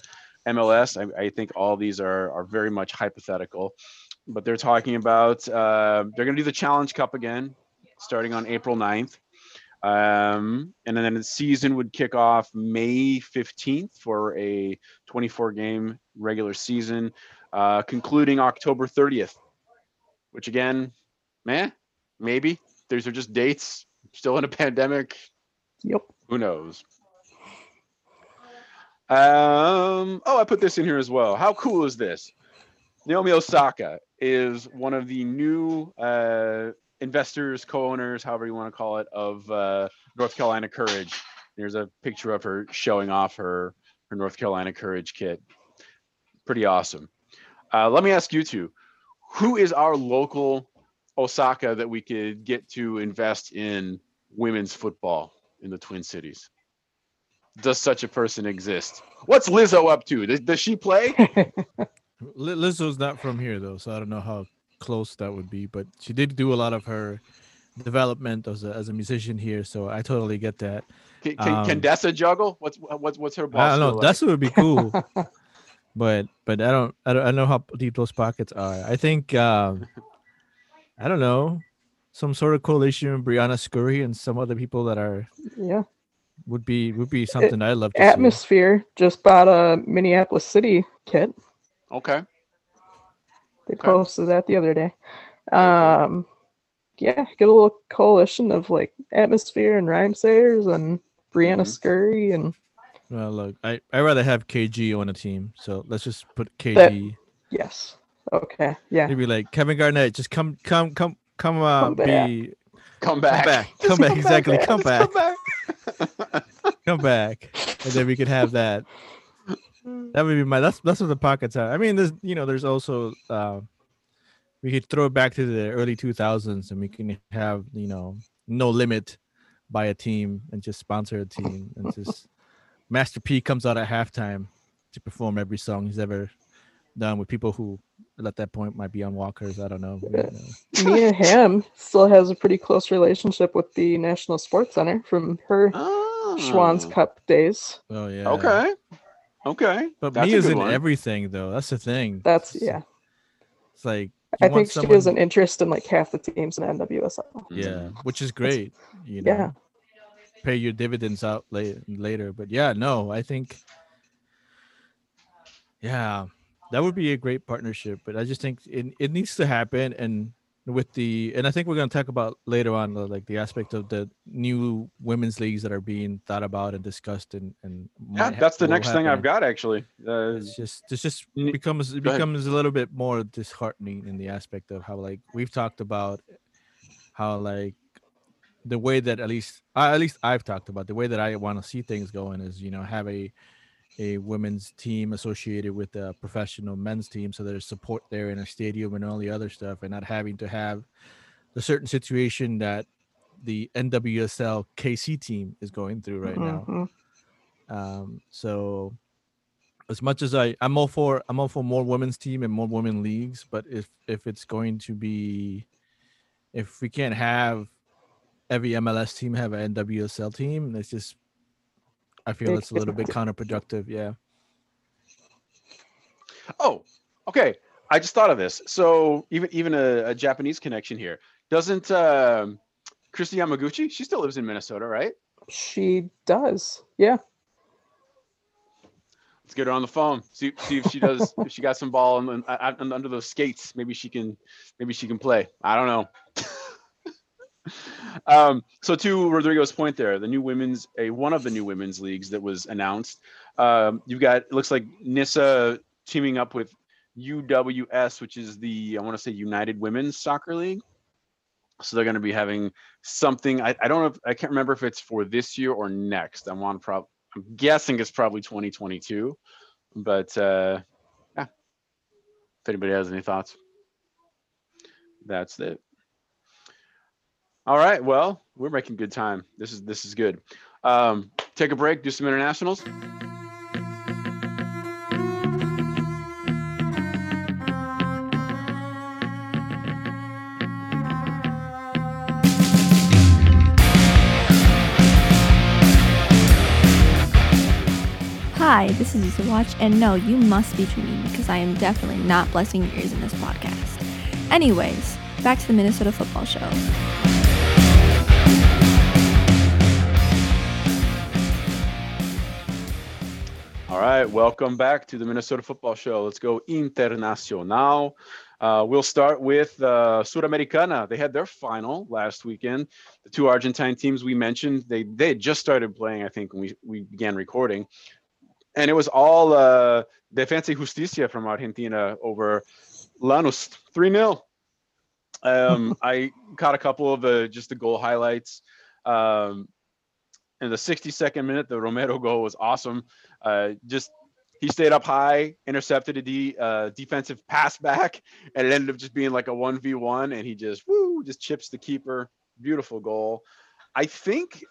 MLS, I, I think all these are are very much hypothetical, but they're talking about uh, they're going to do the Challenge Cup again, starting on April 9th. Um, and then the season would kick off May 15th for a 24 game regular season, uh, concluding October 30th, which again, man, maybe these are just dates. Still in a pandemic. Yep. Who knows? Um, oh, I put this in here as well. How cool is this? Naomi Osaka is one of the new uh, investors, co-owners, however you want to call it, of uh, North Carolina Courage. There's a picture of her showing off her her North Carolina Courage kit. Pretty awesome. Uh, let me ask you two: Who is our local Osaka that we could get to invest in women's football in the Twin Cities? Does such a person exist? What's Lizzo up to? Does, does she play? Lizzo's not from here though, so I don't know how close that would be. But she did do a lot of her development as a as a musician here, so I totally get that. Can, can, can Um, Dessa juggle? What's what's what's her boss? I don't know. feel That's like? what would be cool. but but I don't I don't I don't know how deep those pockets are. I think um I don't know some sort of coalition with Briana Scurry and some other people that are Yeah. would be would be something I'd love to see. Atmosphere just bought a Minneapolis City kit. okay. They Okay. posted that the other day. Um, yeah, get a little coalition of like Atmosphere and Rhymesayers and Briana Mhm. Scurry and Well, look, I I rather have KG on a team, so let's just put KG. yes. Okay. Yeah. Maybe like Kevin Garnett, just come come come come uh Come back. be Come come back. back come back exactly man. come back Come back. come back and then we could have that that would be my that's that's what the pockets are i mean there's you know there's also uh we could throw it back to the early 2000s and we can have you know no limit buy a team and just sponsor a team and just master p comes out at halftime to perform every song he's ever done with people who at that point might be on walkers. I don't know. you Yeah. know. Mia Hamm still has a pretty close relationship with the National Sports Center from her Schwan's Oh, Cup days. Oh yeah. Okay. Okay. But That's a Mia's in one. everything though. That's the thing. That's yeah. It's like I you want think she has an interest in like half the teams in NWSL. Yeah, mm-hmm. which is great. You know, Yeah. pay your dividends out later. Later, but yeah, no, I think, yeah, that would be a great partnership. But I just think it, it needs to happen, and with the and I think we're gonna talk about later on uh, like the aspect of the new women's leagues that are being thought about and discussed and and Yeah, might ha- that's the next thing I've got actually. Uh, It's just it's just becomes it becomes a little bit more disheartening in the aspect of how like we've talked about how like the way that at least uh, at least I've talked about the way that I want to see things going is you know have a a women's team associated with a professional men's team so there's support there in a stadium and all the other stuff and not having to have the certain situation that the NWSL KC team is going through right now Mhm. um, so as much as I, I'm all for I'm all for more women's team and more women leagues, but if if it's going to be if we can't have every MLS team have an NWSL team, it's just I feel it's a little bit counterproductive. Yeah. Oh, okay. I just thought of this. So even even a, a Japanese connection here. Doesn't um, Kristi Yamaguchi? She still lives in Minnesota, right? She does. Yeah. Let's get her on the phone. See see if she does. if she got some ball and, and, and under those skates, maybe she can maybe she can play. I don't know. um, so to Rodrigo's point there, the new women's a one of the new women's leagues that was announced. Um, you've got it looks like NISA teaming up with UWS, which is the I want to say United Women's Soccer League. So they're going to be having something. I, I don't know. If, I can't remember if it's for this year or next. I want to prob. I'm guessing it's probably 2022. But uh, yeah, if anybody has any thoughts, that's it. All right. Well, we're making good time. This is this is good. Um, take a break. Do some internationals. Hi, this is Issa Watch, and no, you must be dreaming because I am definitely not blessing your ears in this podcast. Anyways, back to the Minnesota football show. All right, welcome back to the Minnesota Football Show. Let's go internacional. Uh, we'll start with uh, Sudamericana. They had their final last weekend. The two Argentine teams we mentioned, they they had just started playing, I think, when we, we began recording. And it was all uh, Defensa y Justicia from Argentina over Lanús, 3 0. Um, I caught a couple of the just the goal highlights. Um, in the 62nd minute, the Romero goal was awesome. Uh, just he stayed up high, intercepted a D, uh, defensive pass back, and it ended up just being like a 1v1, and he just woo, just chips the keeper. Beautiful goal. I think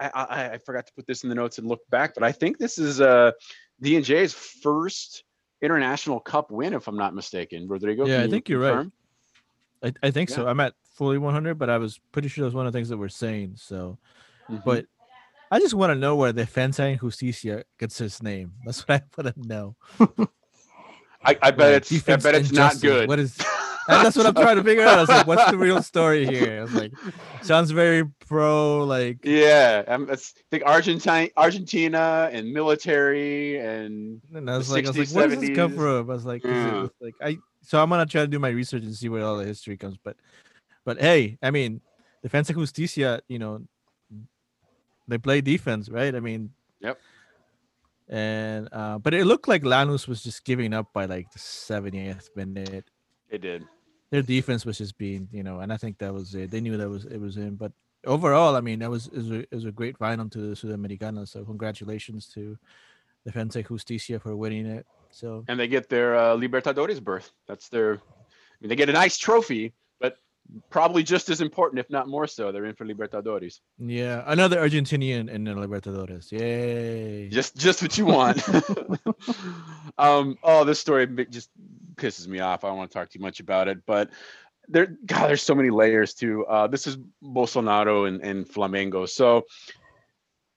I, I, I forgot to put this in the notes and look back, but I think this is uh, D&J's first international cup win, if I'm not mistaken. Rodrigo, Yeah, I you think you're right. I, I think Yeah. so. I'm at fully 100, but I was pretty sure that was one of the things that we're saying. So, Mhm. but I just want to know where the Defensa Justicia gets his name. That's what I want to know. I, I bet Like, it's I bet it's not justice. good. What is? And that's what I'm trying to figure out. I was like, what's the real story here? I was like, sounds very pro. Like, Yeah, um, it's, I think Argentine, Argentina, and military, and and I was like, I was like, 60s, where does this come from? I was like, it Yeah. like I. So I'm gonna try to do my research and see where all the history comes. But, but hey, I mean, Defensa Justicia, you know, they play defense, right? I mean, Yep. And uh, but it looked like Lanús was just giving up by like the 70th minute. it did. Their defense was just being, you know, and I think that was it. They knew that was it was in. But overall, I mean, that was was a, was a great final to the Sudamericana. So congratulations to Defensa Justicia for winning it. So And they get their uh, Libertadores berth. That's their. I mean, they get a nice trophy, probably just as important, if not more so, they're in for Libertadores. yeah, another Argentinian in the Libertadores. Yay! Just, just what you want. um. Oh, this story just pisses me off. I don't want to talk too much about it, but there, God, there's so many layers to. Uh, this is Bolsonaro and, and Flamengo. So,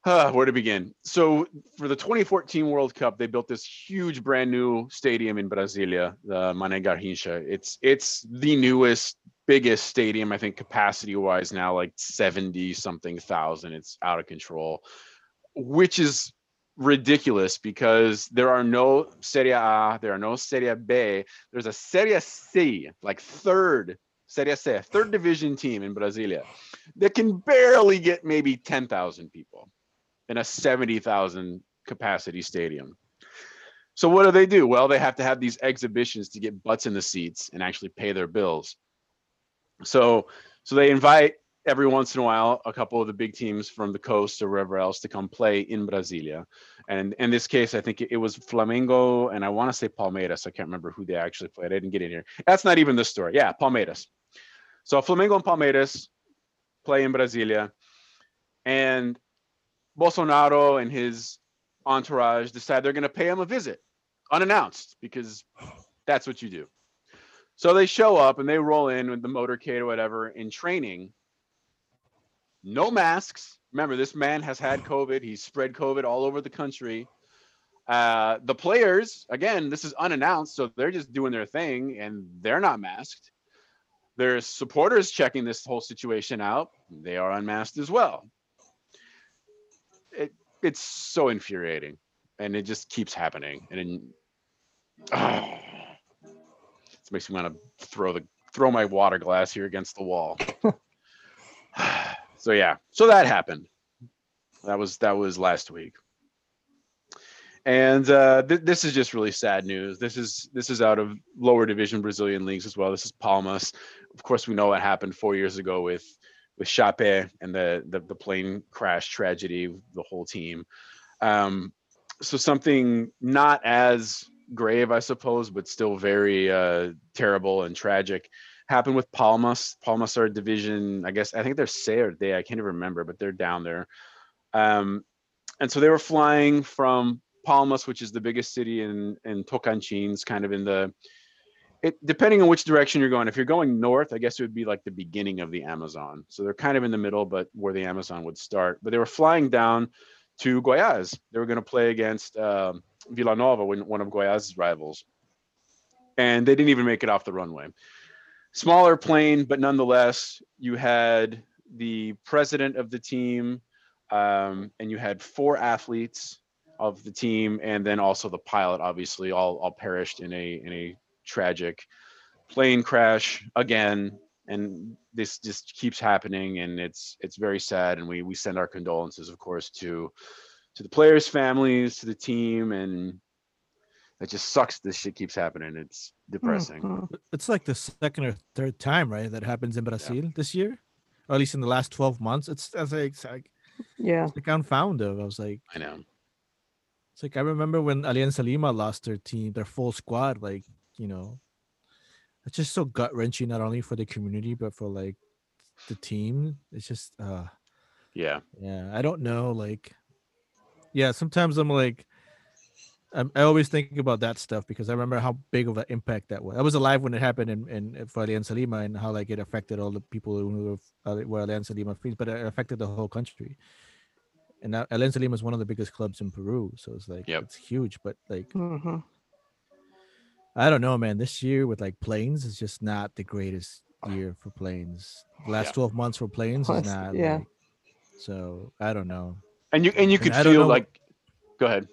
uh, where to begin? So, for the 2014 World Cup, they built this huge, brand new stadium in Brasilia, the Mané Garrincha. It's it's the newest, biggest stadium, I think, capacity wise now, like 70 something thousand. It's out of control, which is ridiculous because there are no Serie A, there are no Serie B. There's a Serie C, like third Serie C, third division team in Brasilia that can barely get maybe 10,000 people in a 70,000 capacity stadium. So what do they do? Well, they have to have these exhibitions to get butts in the seats and actually pay their bills. So so they invite every once in a while a couple of the big teams from the coast or wherever else to come play in Brasilia. And in this case, I think it was Flamengo and I want to say Palmeiras. I can't remember who they actually played. I didn't get in here. That's not even the story. Yeah, Palmeiras. So Flamengo and Palmeiras play in Brasilia. And Bolsonaro and his entourage decide they're going to pay him a visit unannounced because that's what you do. So they show up and they roll in with the motorcade or whatever in training no masks. Remember, this man has had COVID. He's spread COVID all over the country. Uh, the players, again, this is unannounced, so they're just doing their thing and they're not masked. There's supporters checking this whole situation out. They are unmasked as well. It, it's so infuriating and it just keeps happening. And oh, it makes me want to throw the throw my water glass here against the wall. so yeah, so that happened. That was that was last week. And uh, th- this is just really sad news. This is this is out of lower division Brazilian leagues as well. This is Palmas. Of course, we know what happened four years ago with with Chape and the, the the plane crash tragedy, the whole team. Um, so something not as grave, I suppose, but still very uh, terrible and tragic happened with Palmas. Palmas are division, I guess, I think they're C or D, I can't even remember, but they're down there. Um, and so they were flying from Palmas, which is the biggest city in, in Tocantins, kind of in the, it, depending on which direction you're going. If you're going north, I guess it would be like the beginning of the Amazon. So they're kind of in the middle, but where the Amazon would start. But they were flying down to Goiás. They were going to play against um, Vila Nova, one of Goiás's rivals. And they didn't even make it off the runway smaller plane, but nonetheless, you had the president of the team, um, and you had four athletes of the team, and then also the pilot. Obviously, all all perished in a in a tragic plane crash again. And this just keeps happening, and it's it's very sad. And we we send our condolences, of course, to to the players' families, to the team, and it just sucks. This shit keeps happening. It's depressing. Mhm. It's like the second or third time, right? That happens in Brazil this year, or at least in the last twelve months. It's, it's like it's like Yeah. it's like confounded. I was like, I know. it's like I remember when Alianza Lima lost their team, their full squad. Like you know, it's just so gut wrenching, not only for the community but for like the team. It's just, uh Yeah. yeah, I don't know. Like, yeah, sometimes I'm like. I'm, I always think about that stuff because I remember how big of an impact that was. I was alive when it happened in, in for Alianza Lima and how like it affected all the people who were, uh, were Alianza Lima fans, but it affected the whole country. And now Alianza Lima is one of the biggest clubs in Peru, so it's like Yep. it's huge. But like hmm I don't know, man. This year with like planes is just not the greatest year for planes. The last Yeah. 12 months for planes is not. yeah. like- so I don't know. And you and you could don't feel know what- like. Go ahead.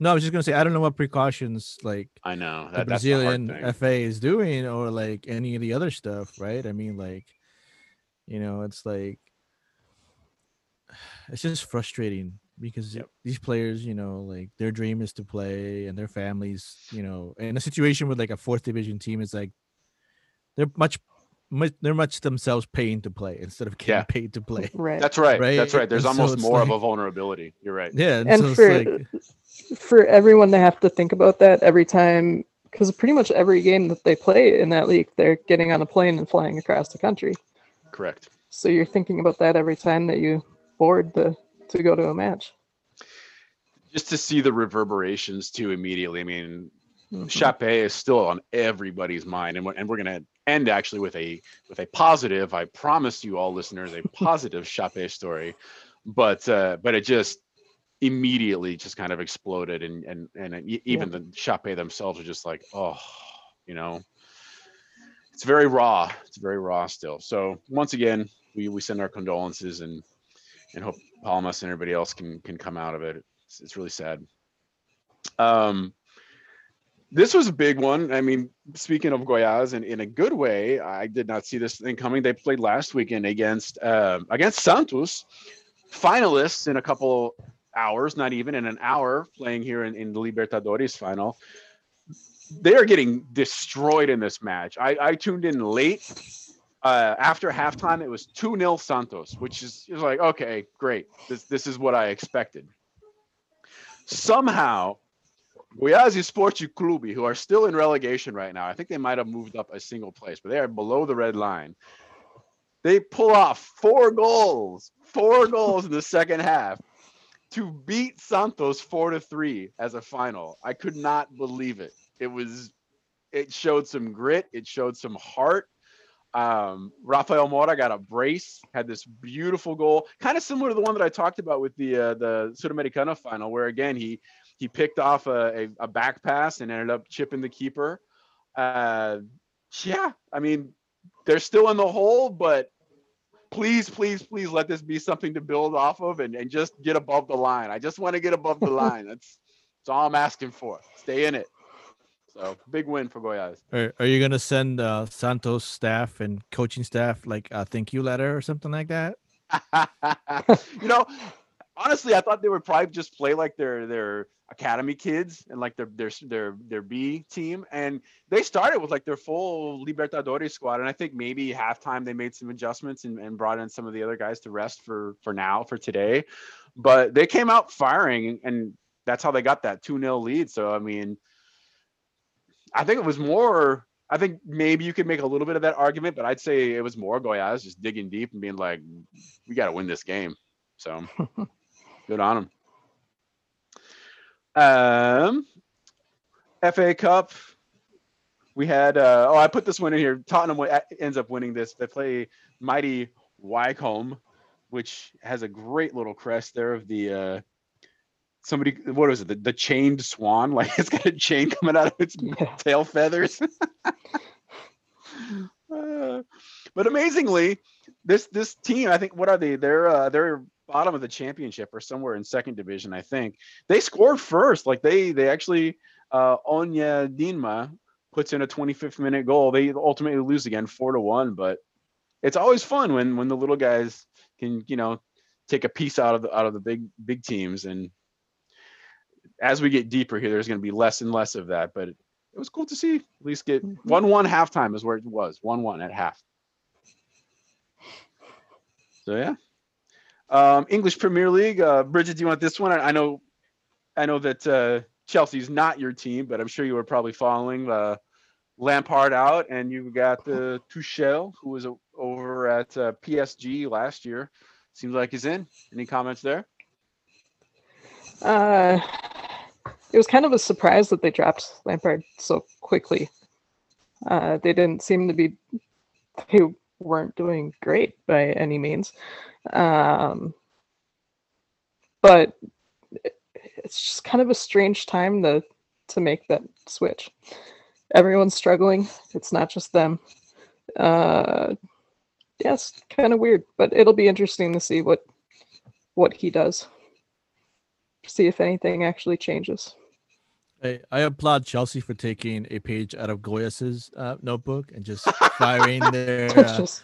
No, I was just gonna say I don't know what precautions like I know that, the Brazilian thing. FA is doing or like any of the other stuff, right? I mean, like, you know, it's like it's just frustrating because Yep. these players, you know, like their dream is to play and their families, you know, in a situation with like a fourth division team is like they're much, much they're much themselves paying to play instead of getting Yeah. paid to play. Right. That's right. That's Right? right. There's And almost it's more of a vulnerability. You're right. Yeah, and, And so for like for everyone to have to think about that every time, because pretty much every game that they play in that league, they're getting on a plane and flying across the country. Correct. So you're thinking about that every time that you board the to go to a match. Just to see the reverberations too immediately. I mean. Mm-hmm. Chape is still on everybody's mind, and we're, and we're gonna end actually with a with a positive. I promise you all listeners a positive Chape story, but uh, but it just immediately just kind of exploded, and and and even the Chape themselves are just like, oh, you know, it's very raw. It's very raw still. So once again, we we send our condolences and and hope Palmas and everybody else can can come out of it. It's, it's really sad. Um, this was a big one. I mean, speaking of Goiás, and in a good way, I did not see this thing coming. They played last weekend against um against Santos, finalists in a couple hours, not even in an hour, playing here in, in the Libertadores final. They are getting destroyed in this match. I, I tuned in late. Uh, after halftime, it was 2 0 Santos, which is, is like, okay, great. This, this is what I expected. Somehow, Goiás Esporte Clube, who are still in relegation right now, I think they might have moved up a single place, but they are below the red line. They pull off four goals, four goals in the second half to beat Santos four to three as a final. I could not believe it. It was, it showed some grit, it showed some heart. Um, Rafael Moura got a brace, had this beautiful goal, kind of similar to the one that I talked about with the uh, the Sudamericana final, where again he he picked off a, a, a back pass and ended up chipping the keeper. Uh, yeah, I mean they're still in the hole, but please, please, please let this be something to build off of and, and just get above the line. I just want to get above the line. That's that's all I'm asking for. Stay in it. So big win for Goiás. Are, are you gonna send uh, Santos staff and coaching staff like a thank you letter or something like that? you know, honestly, I thought they would probably just play like their their academy kids and like their their their their B team, and they started with like their full Libertadores squad. And I think maybe halftime they made some adjustments and, and brought in some of the other guys to rest for for now for today. But they came out firing, and that's how they got that two 0 lead. So I mean, I think it was more. I think maybe you could make a little bit of that argument, but I'd say it was more Goiás just digging deep and being like, "We got to win this game." So good on them. Um, FA Cup. We had. Uh, oh, I put this one in here. Tottenham ends up winning this. They play mighty Wycombe, which has a great little crest there of the. Uh, somebody, what was it? The, the chained swan. Like it's got a chain coming out of its Yeah. tail feathers. Uh, but amazingly, this this team, I think, what are they? They're uh, they're bottom of the championship or somewhere in second division, I think. They scored first. Like they they actually uh Onyedinma puts in a 25th minute goal. They ultimately lose again four to one, but it's always fun when when the little guys can, you know, take a piece out of the out of the big big teams. And as we get deeper here, there's gonna be less and less of that. But it was cool to see at least get Mhm. one one halftime is where it was. One one at half. So yeah. Um, English Premier League. Uh, Bridget, do you want this one? I, I know, I know that uh, Chelsea's not your team, but I'm sure you were probably following uh, Lampard out, and you got the Tuchel, who was over at uh, PSG last year. Seems like he's in. Any comments there? Uh, it was kind of a surprise that they dropped Lampard so quickly. Uh, they didn't seem to be, they weren't doing great by any means. Um, but it's just kind of a strange time to to make that switch. Everyone's struggling. It's not just them. Uh, yeah, kind of weird, but it'll be interesting to see what what he does see if anything actually changes. I, I applaud Chelsea for taking a page out of Goiás's uh, notebook and just firing their uh, just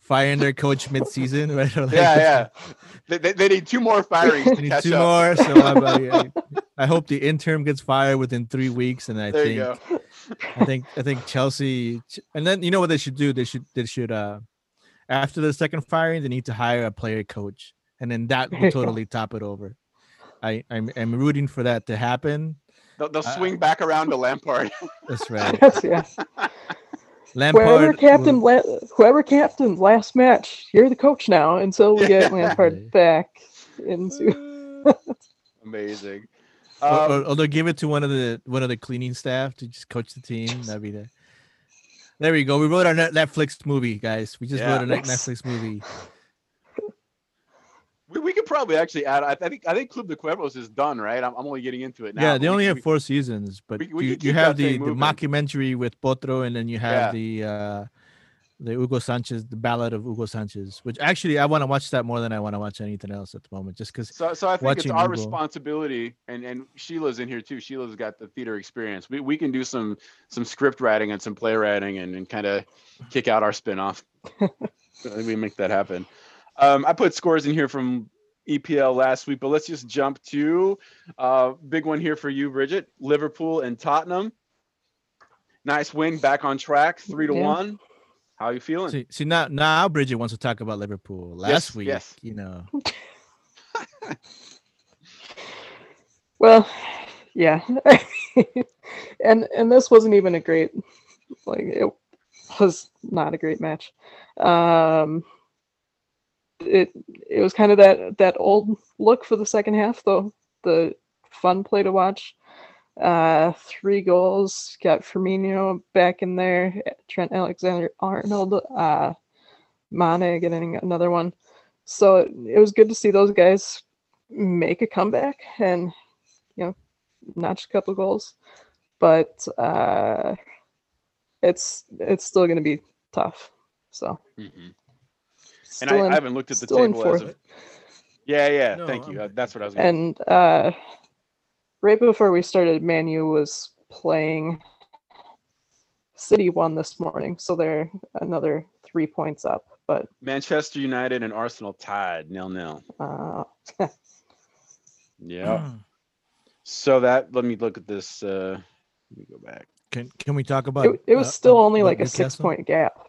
firing their coach mid-season. Right? Like, Yeah, yeah. They, they, they need two more firings we to need catch two up. more. So I, I, I hope the interim gets fired within three weeks, and I There think. I think I think Chelsea, and then you know what they should do? They should they should uh after the second firing, they need to hire a player coach, and then that will totally top it over. I I'm, I'm rooting for that to happen. They'll, they'll Uh, swing back around to Lampard. That's right. yes, yeah. Lampard. Whoever will- captain, la- whoever captained last match, you're the coach now until we get Lampard back into. Amazing. Or, Um, or, or they'll give it to one of the one of the cleaning staff to just coach the team. That'd be the. There we go. We wrote our Netflix movie, guys. We just Yeah. wrote a Netflix movie. we, we could probably actually add. I, I think I think Club de Cuervos is done, right? I'm, I'm only getting into it now. yeah, but they we- only have four seasons, but we- we you, you have the, the mockumentary with Potro, and then you have Yeah. the uh the Hugo Sanchez, the Ballad of Hugo Sanchez, which actually I want to watch that more than I want to watch anything else at the moment, just because. So, so I think it's our Hugo. responsibility, and and Sheila's in here too. Sheila's got the theater experience. We we can do some some script writing and some play writing, and, and kind of kick out our spinoff. So I think we make that happen. Um, I put scores in here from EPL last week, but let's just jump to uh, big one here for you, Bridget. Liverpool and Tottenham. Nice win, back on track, three to Yeah. one. How are you feeling? See, see now, now Bridget wants to talk about Liverpool. Last Yes, week, yes. you know, Well, yeah, and and this wasn't even a great, like it was not a great match. Um, it it was kind of that that old look for the second half though. The fun play to watch. Uh, three goals. Got Firmino back in there. Trent Alexander Arnold. Uh, Mane getting another one. So it, was good to see those guys make a comeback and you know notch a couple goals, but uh, it's it's still going to be tough. So Mhm. And I, in- I haven't looked at the table as of. Yeah, yeah. No, thank you. I'm- Uh, That's what I was. Gonna and uh, right before we started, Manu was playing. City won this morning, so they're another three points up. But Manchester United and Arsenal tied nil nil. uh, Yeah. So that let me look at this. Uh, let me go back. can can we talk about? it, it was uh, still only about like a six point gap.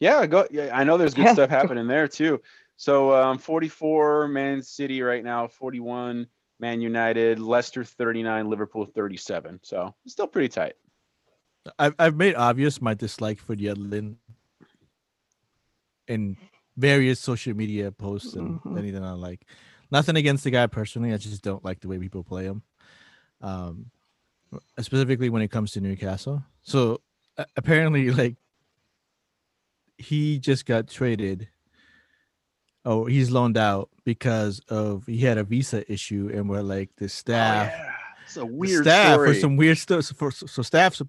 But Yeah, go. Yeah, I know there's good Yeah, stuff happening there too. So um, 44 Man City right now, 41 Man United, Leicester 39, Liverpool 37. So it's still pretty tight. I've I've made obvious my dislike for Yedlin in various social media posts and Mhm. anything I like. Nothing against the guy personally. I just don't like the way people play him. Um, specifically when it comes to Newcastle. So a- apparently, like he just got traded. Oh, he's loaned out because of he had a visa issue, and we're like the staff Oh, yeah. It's a weird staff story. for some weird stuff. So, for, so staff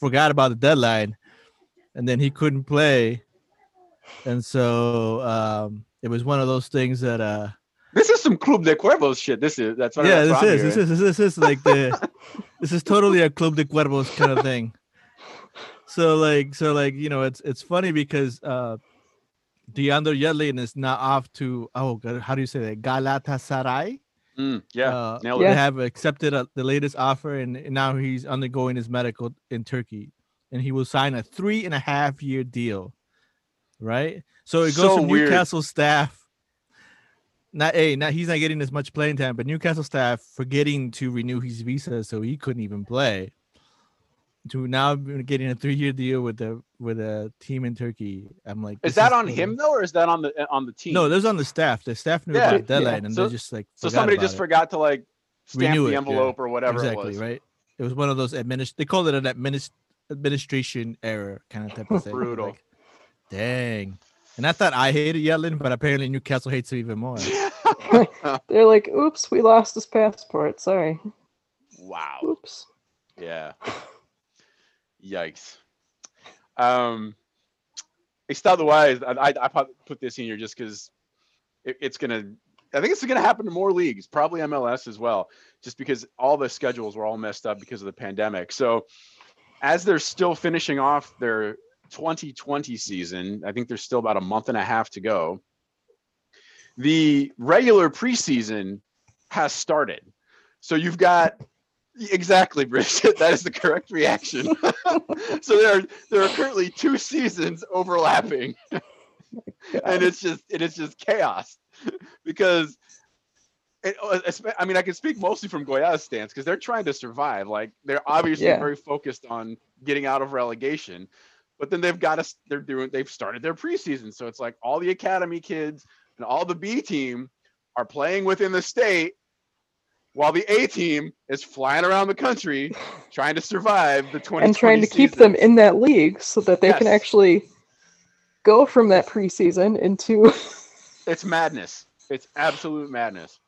forgot about the deadline, and then he couldn't play, and so um, it was one of those things that uh, this is some Club de Cuervos shit. This is that's what. yeah, this what I'm is, this is this is like the this is totally a Club de Cuervos kind of thing. So like so like you know it's it's funny because uh, Deandre Yedlin is now off to oh God, how do you say that Galatasaray. Mm, yeah, uh, nailed they it. have accepted uh, the latest offer, and, and now he's undergoing his medical in Turkey, and he will sign a three and a half year deal. Right, so it goes So from weird. Newcastle staff. Not a, not he's not getting as much playing time, but Newcastle staff forgetting to renew his visa, so he couldn't even play. To now getting a three year deal with the with a team in Turkey. I'm like, Is this that on totally- him though, or is that on the on the team? No, those on the staff. The staff knew Yeah, about the yeah. and So- they're just like so somebody just it. forgot to like stamp Renew the it, yeah. envelope or whatever exactly it was. right it was one of those administ they called it an administ- administration error kind of type of thing Brutal. like, dang and i thought i hated Yedlin but apparently newcastle hates it even more they're like, "Oops, we lost his passport. Sorry. wow. Oops." Yeah. Yikes. Um, Estado-wise, I, I, I put- this in here just because it, it's gonna. I think it's gonna happen to more leagues, probably MLS as well, just because all the schedules were all messed up because of the pandemic. So, as they're still finishing off their 2020 season, I think there's still about a month and a half to go. The regular preseason has started. So you've got exactly, Bridget. That is the correct reaction. so there are there are currently two seasons overlapping, and it's just it is just chaos because. It, uh, I mean, I can speak mostly from Goiás's stance because they're trying to survive. Like they're obviously Yeah. very focused on getting out of relegation, but then they've got to. They're doing. They've started their preseason, so it's like all the academy kids and all the B team are playing within the state while the A team is flying around the country trying to survive the 20 and trying to keep them in that league so that they can actually go from that preseason into It's madness. It's absolute madness.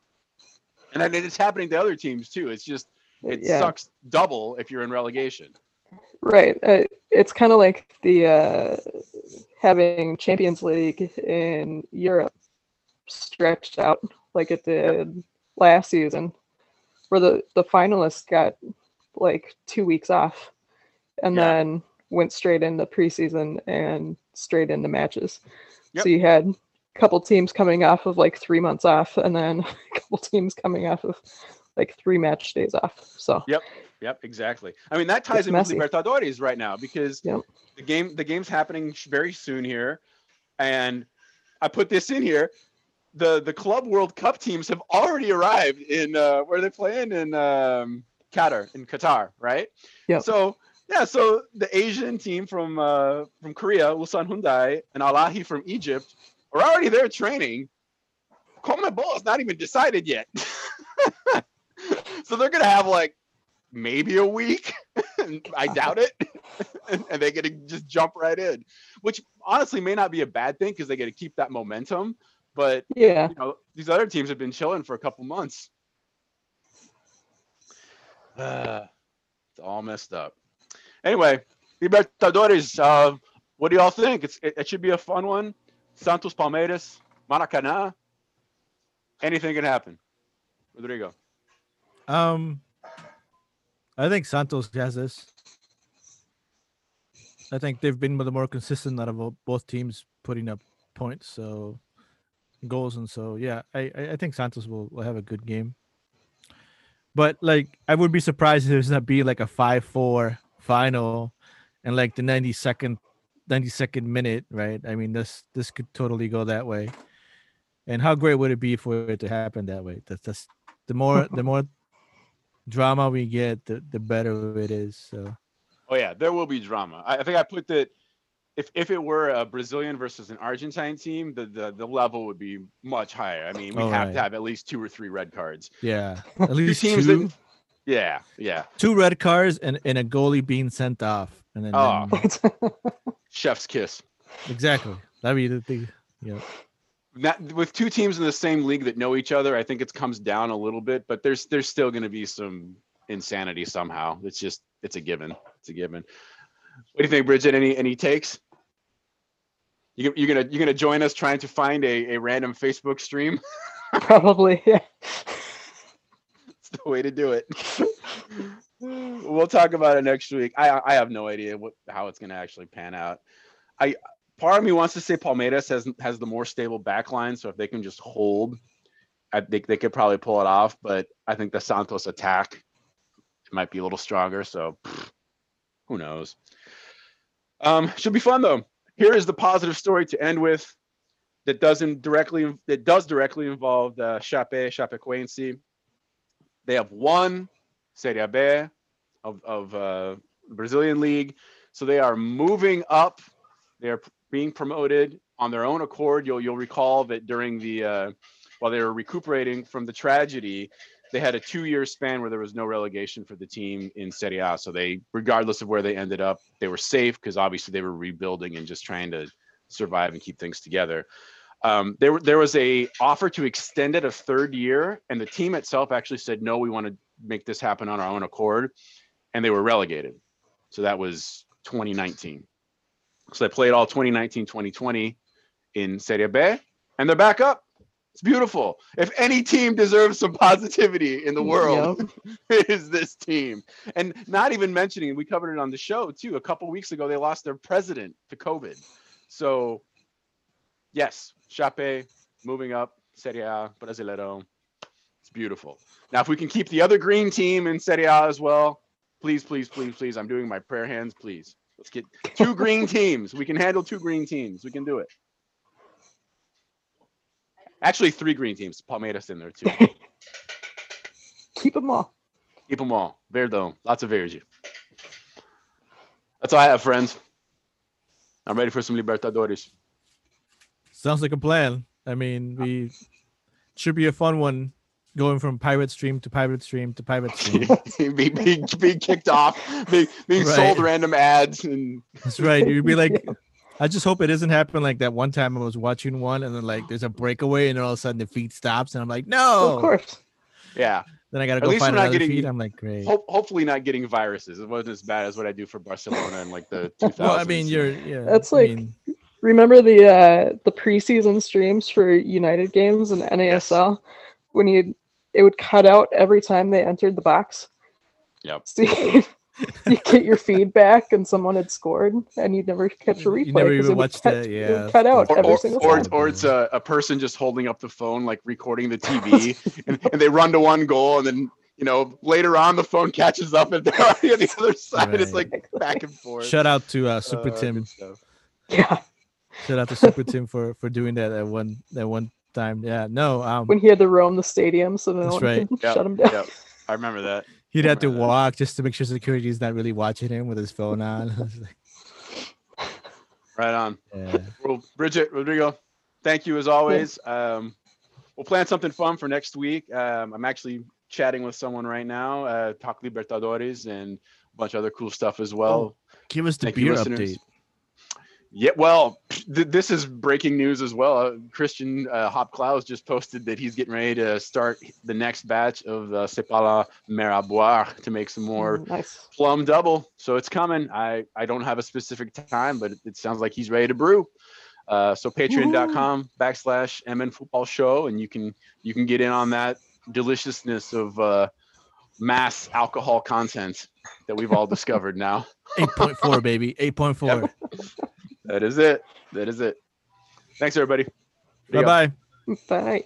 And then it's happening to other teams too. It's just it yeah sucks double if you're in relegation. right uh, it's kind of like the uh having champions league in europe stretched out like it did last season where the the finalists got like two weeks off and Yeah. then went straight into preseason and straight into matches Yep. so you had a couple teams coming off of like three months off and then a couple teams coming off of like three match days off so Yep, yep, exactly. I mean that ties It's in messy. with Libertadores right now because Yep. the game the game's happening very soon here, and I put this in here. The the Club World Cup teams have already arrived in uh, where they're playing in um, Qatar in Qatar, right? Yep. So yeah, so the Asian team from uh, from Korea, Ulsan Hyundai, and Al Ahly from Egypt are already there training. CONMEBOL is not even decided yet. so they're gonna have like maybe a week. I doubt it. and, and they get to just jump right in, which honestly may not be a bad thing because they get to keep that momentum. But yeah you know, these other teams have been chilling for a couple months. Uh, it's all messed up. Anyway, Libertadores. Uh, what do y'all think? It's it, it should be a fun one. Santos Palmeiras, Maracanã. Anything can happen. Rodrigo. Um, I think Santos has this. I think they've been the more consistent out of both teams putting up points, so goals, and so yeah, I I think Santos will, will have a good game. But like, I would be surprised if there's not be like a five-four final, and like the ninety-second, ninety-second minute, right? I mean, this this could totally go that way. And how great would it be for it to happen that way? That's that's the more the more drama we get, the, the better it is. So Oh yeah, there will be drama. I, I think I put that if if it were a Brazilian versus an Argentine team, the the, the level would be much higher. I mean, we Oh, have right. to have at least two or three red cards. yeah, at least teams two, that, yeah, yeah. two red cards and, and a goalie being sent off, and then, Oh. then- Chef's kiss. exactly that'd be the thing. Yeah, Not, with two teams in the same league that know each other, I think it comes down a little bit, but there's there's still going to be some insanity somehow. It's just it's a given. It's a given. What do you think, Bridget? Any any takes? You, you're gonna you're gonna join us trying to find a, a random Facebook stream. probably yeah It's the way to do it. we'll talk about it next week. I I have no idea what how it's gonna actually pan out. I part of me wants to say Palmeiras has has the more stable back line, so if they can just hold, I think they could probably pull it off. But I think the Santos attack might be a little stronger. So pff, who knows? Um, should be fun though. Here is the positive story to end with that doesn't directly that does directly involve the Chape Chapecoense. They have won Serie B of of uh, Brazilian league, so they are moving up. They are being promoted on their own accord. You'll you'll recall that during the uh, while they were recuperating from the tragedy, they had a two-year span where there was no relegation for the team in Serie A. So they, regardless of where they ended up, they were safe because obviously they were rebuilding and just trying to survive and keep things together. Um, there, there was a offer to extend it a third year, and the team itself actually said, "No, we want to make this happen on our own accord," and they were relegated. So that was 2019. So they played all 2019, 2020 in Serie B, and they're back up. It's beautiful. If any team deserves some positivity in the world, it is this team. And not even mentioning, we covered it on the show too. A couple weeks ago, they lost their president to COVID. So, yes, Chape moving up, Serie A, Brasileiro. It's beautiful. Now, if we can keep the other green team in Serie A as well, please, please, please, please. I'm doing my prayer hands, please. Let's get two green teams. We can handle two green teams. We can do it. Actually, three green teams. Palmeiras in there too. keep them all Keep them all. Verdão. Lots of verde. That's all I have, friends. I'm ready for some Libertadores. sounds like a plan. I mean, we should be a fun one. going from pirate stream to pirate stream to pirate stream. being, being, being kicked off, being, being sold random ads, and That's right. You'd be like, I just hope it doesn't happen like that one time I was watching one and then like there's a breakaway and then all of a sudden the feed stops and I'm like, no. Of course. yeah. Then I gotta At go least find another getting- feed. I'm like, great. Ho- hopefully, not getting viruses. It wasn't as bad as what I do for Barcelona in like the 2000s. Well, I mean, you're yeah. That's I like- mean, Remember the uh the preseason streams for United games and NASL when you it would cut out every time they entered the box. Yep. So you, you get your feedback and someone had scored and you'd never catch a replay. You replay. never 'cause even would watched cut, it, it yeah, would cut out or, every or, single or, time. it's, or it's a, a person just holding up the phone, like recording the TV, and, and they run to one goal, and then you know later on the phone catches up, and they're already on the other side. It's Right. like back and forth. shout out to uh, Super Uh, Tim. Yeah. Shout out to Super Tim for for doing that at one that one time. Yeah, no, um, When he had to roam the stadium so no one right. could Yep, shut him down. yep. I remember that. He'd have to walk just to make sure security is not really watching him with his phone on. I was like, Right on. yeah. Well, Bridget, Rodrigo, thank you as always. Um, we'll plan something fun for next week. Um, I'm actually chatting with someone right now, uh, Talk Libertadores, and a bunch of other cool stuff as well. Give us the Thank you, beer listeners. update. Yeah, well, th- this is breaking news as well. Uh, Christian uh, Hop Klaus just posted that he's getting ready to start the next batch of uh, Cepala Meraboire to make some more Mm, nice. plum double. So it's coming. I, I don't have a specific time, but it, it sounds like he's ready to brew. Uh, so patreon.com backslash MN football show. And you can, you can get in on that deliciousness of uh, mass alcohol content that we've all discovered now. Eight point four, baby. Eight point four. That is it. That is it. Thanks everybody. Bye bye. Bye.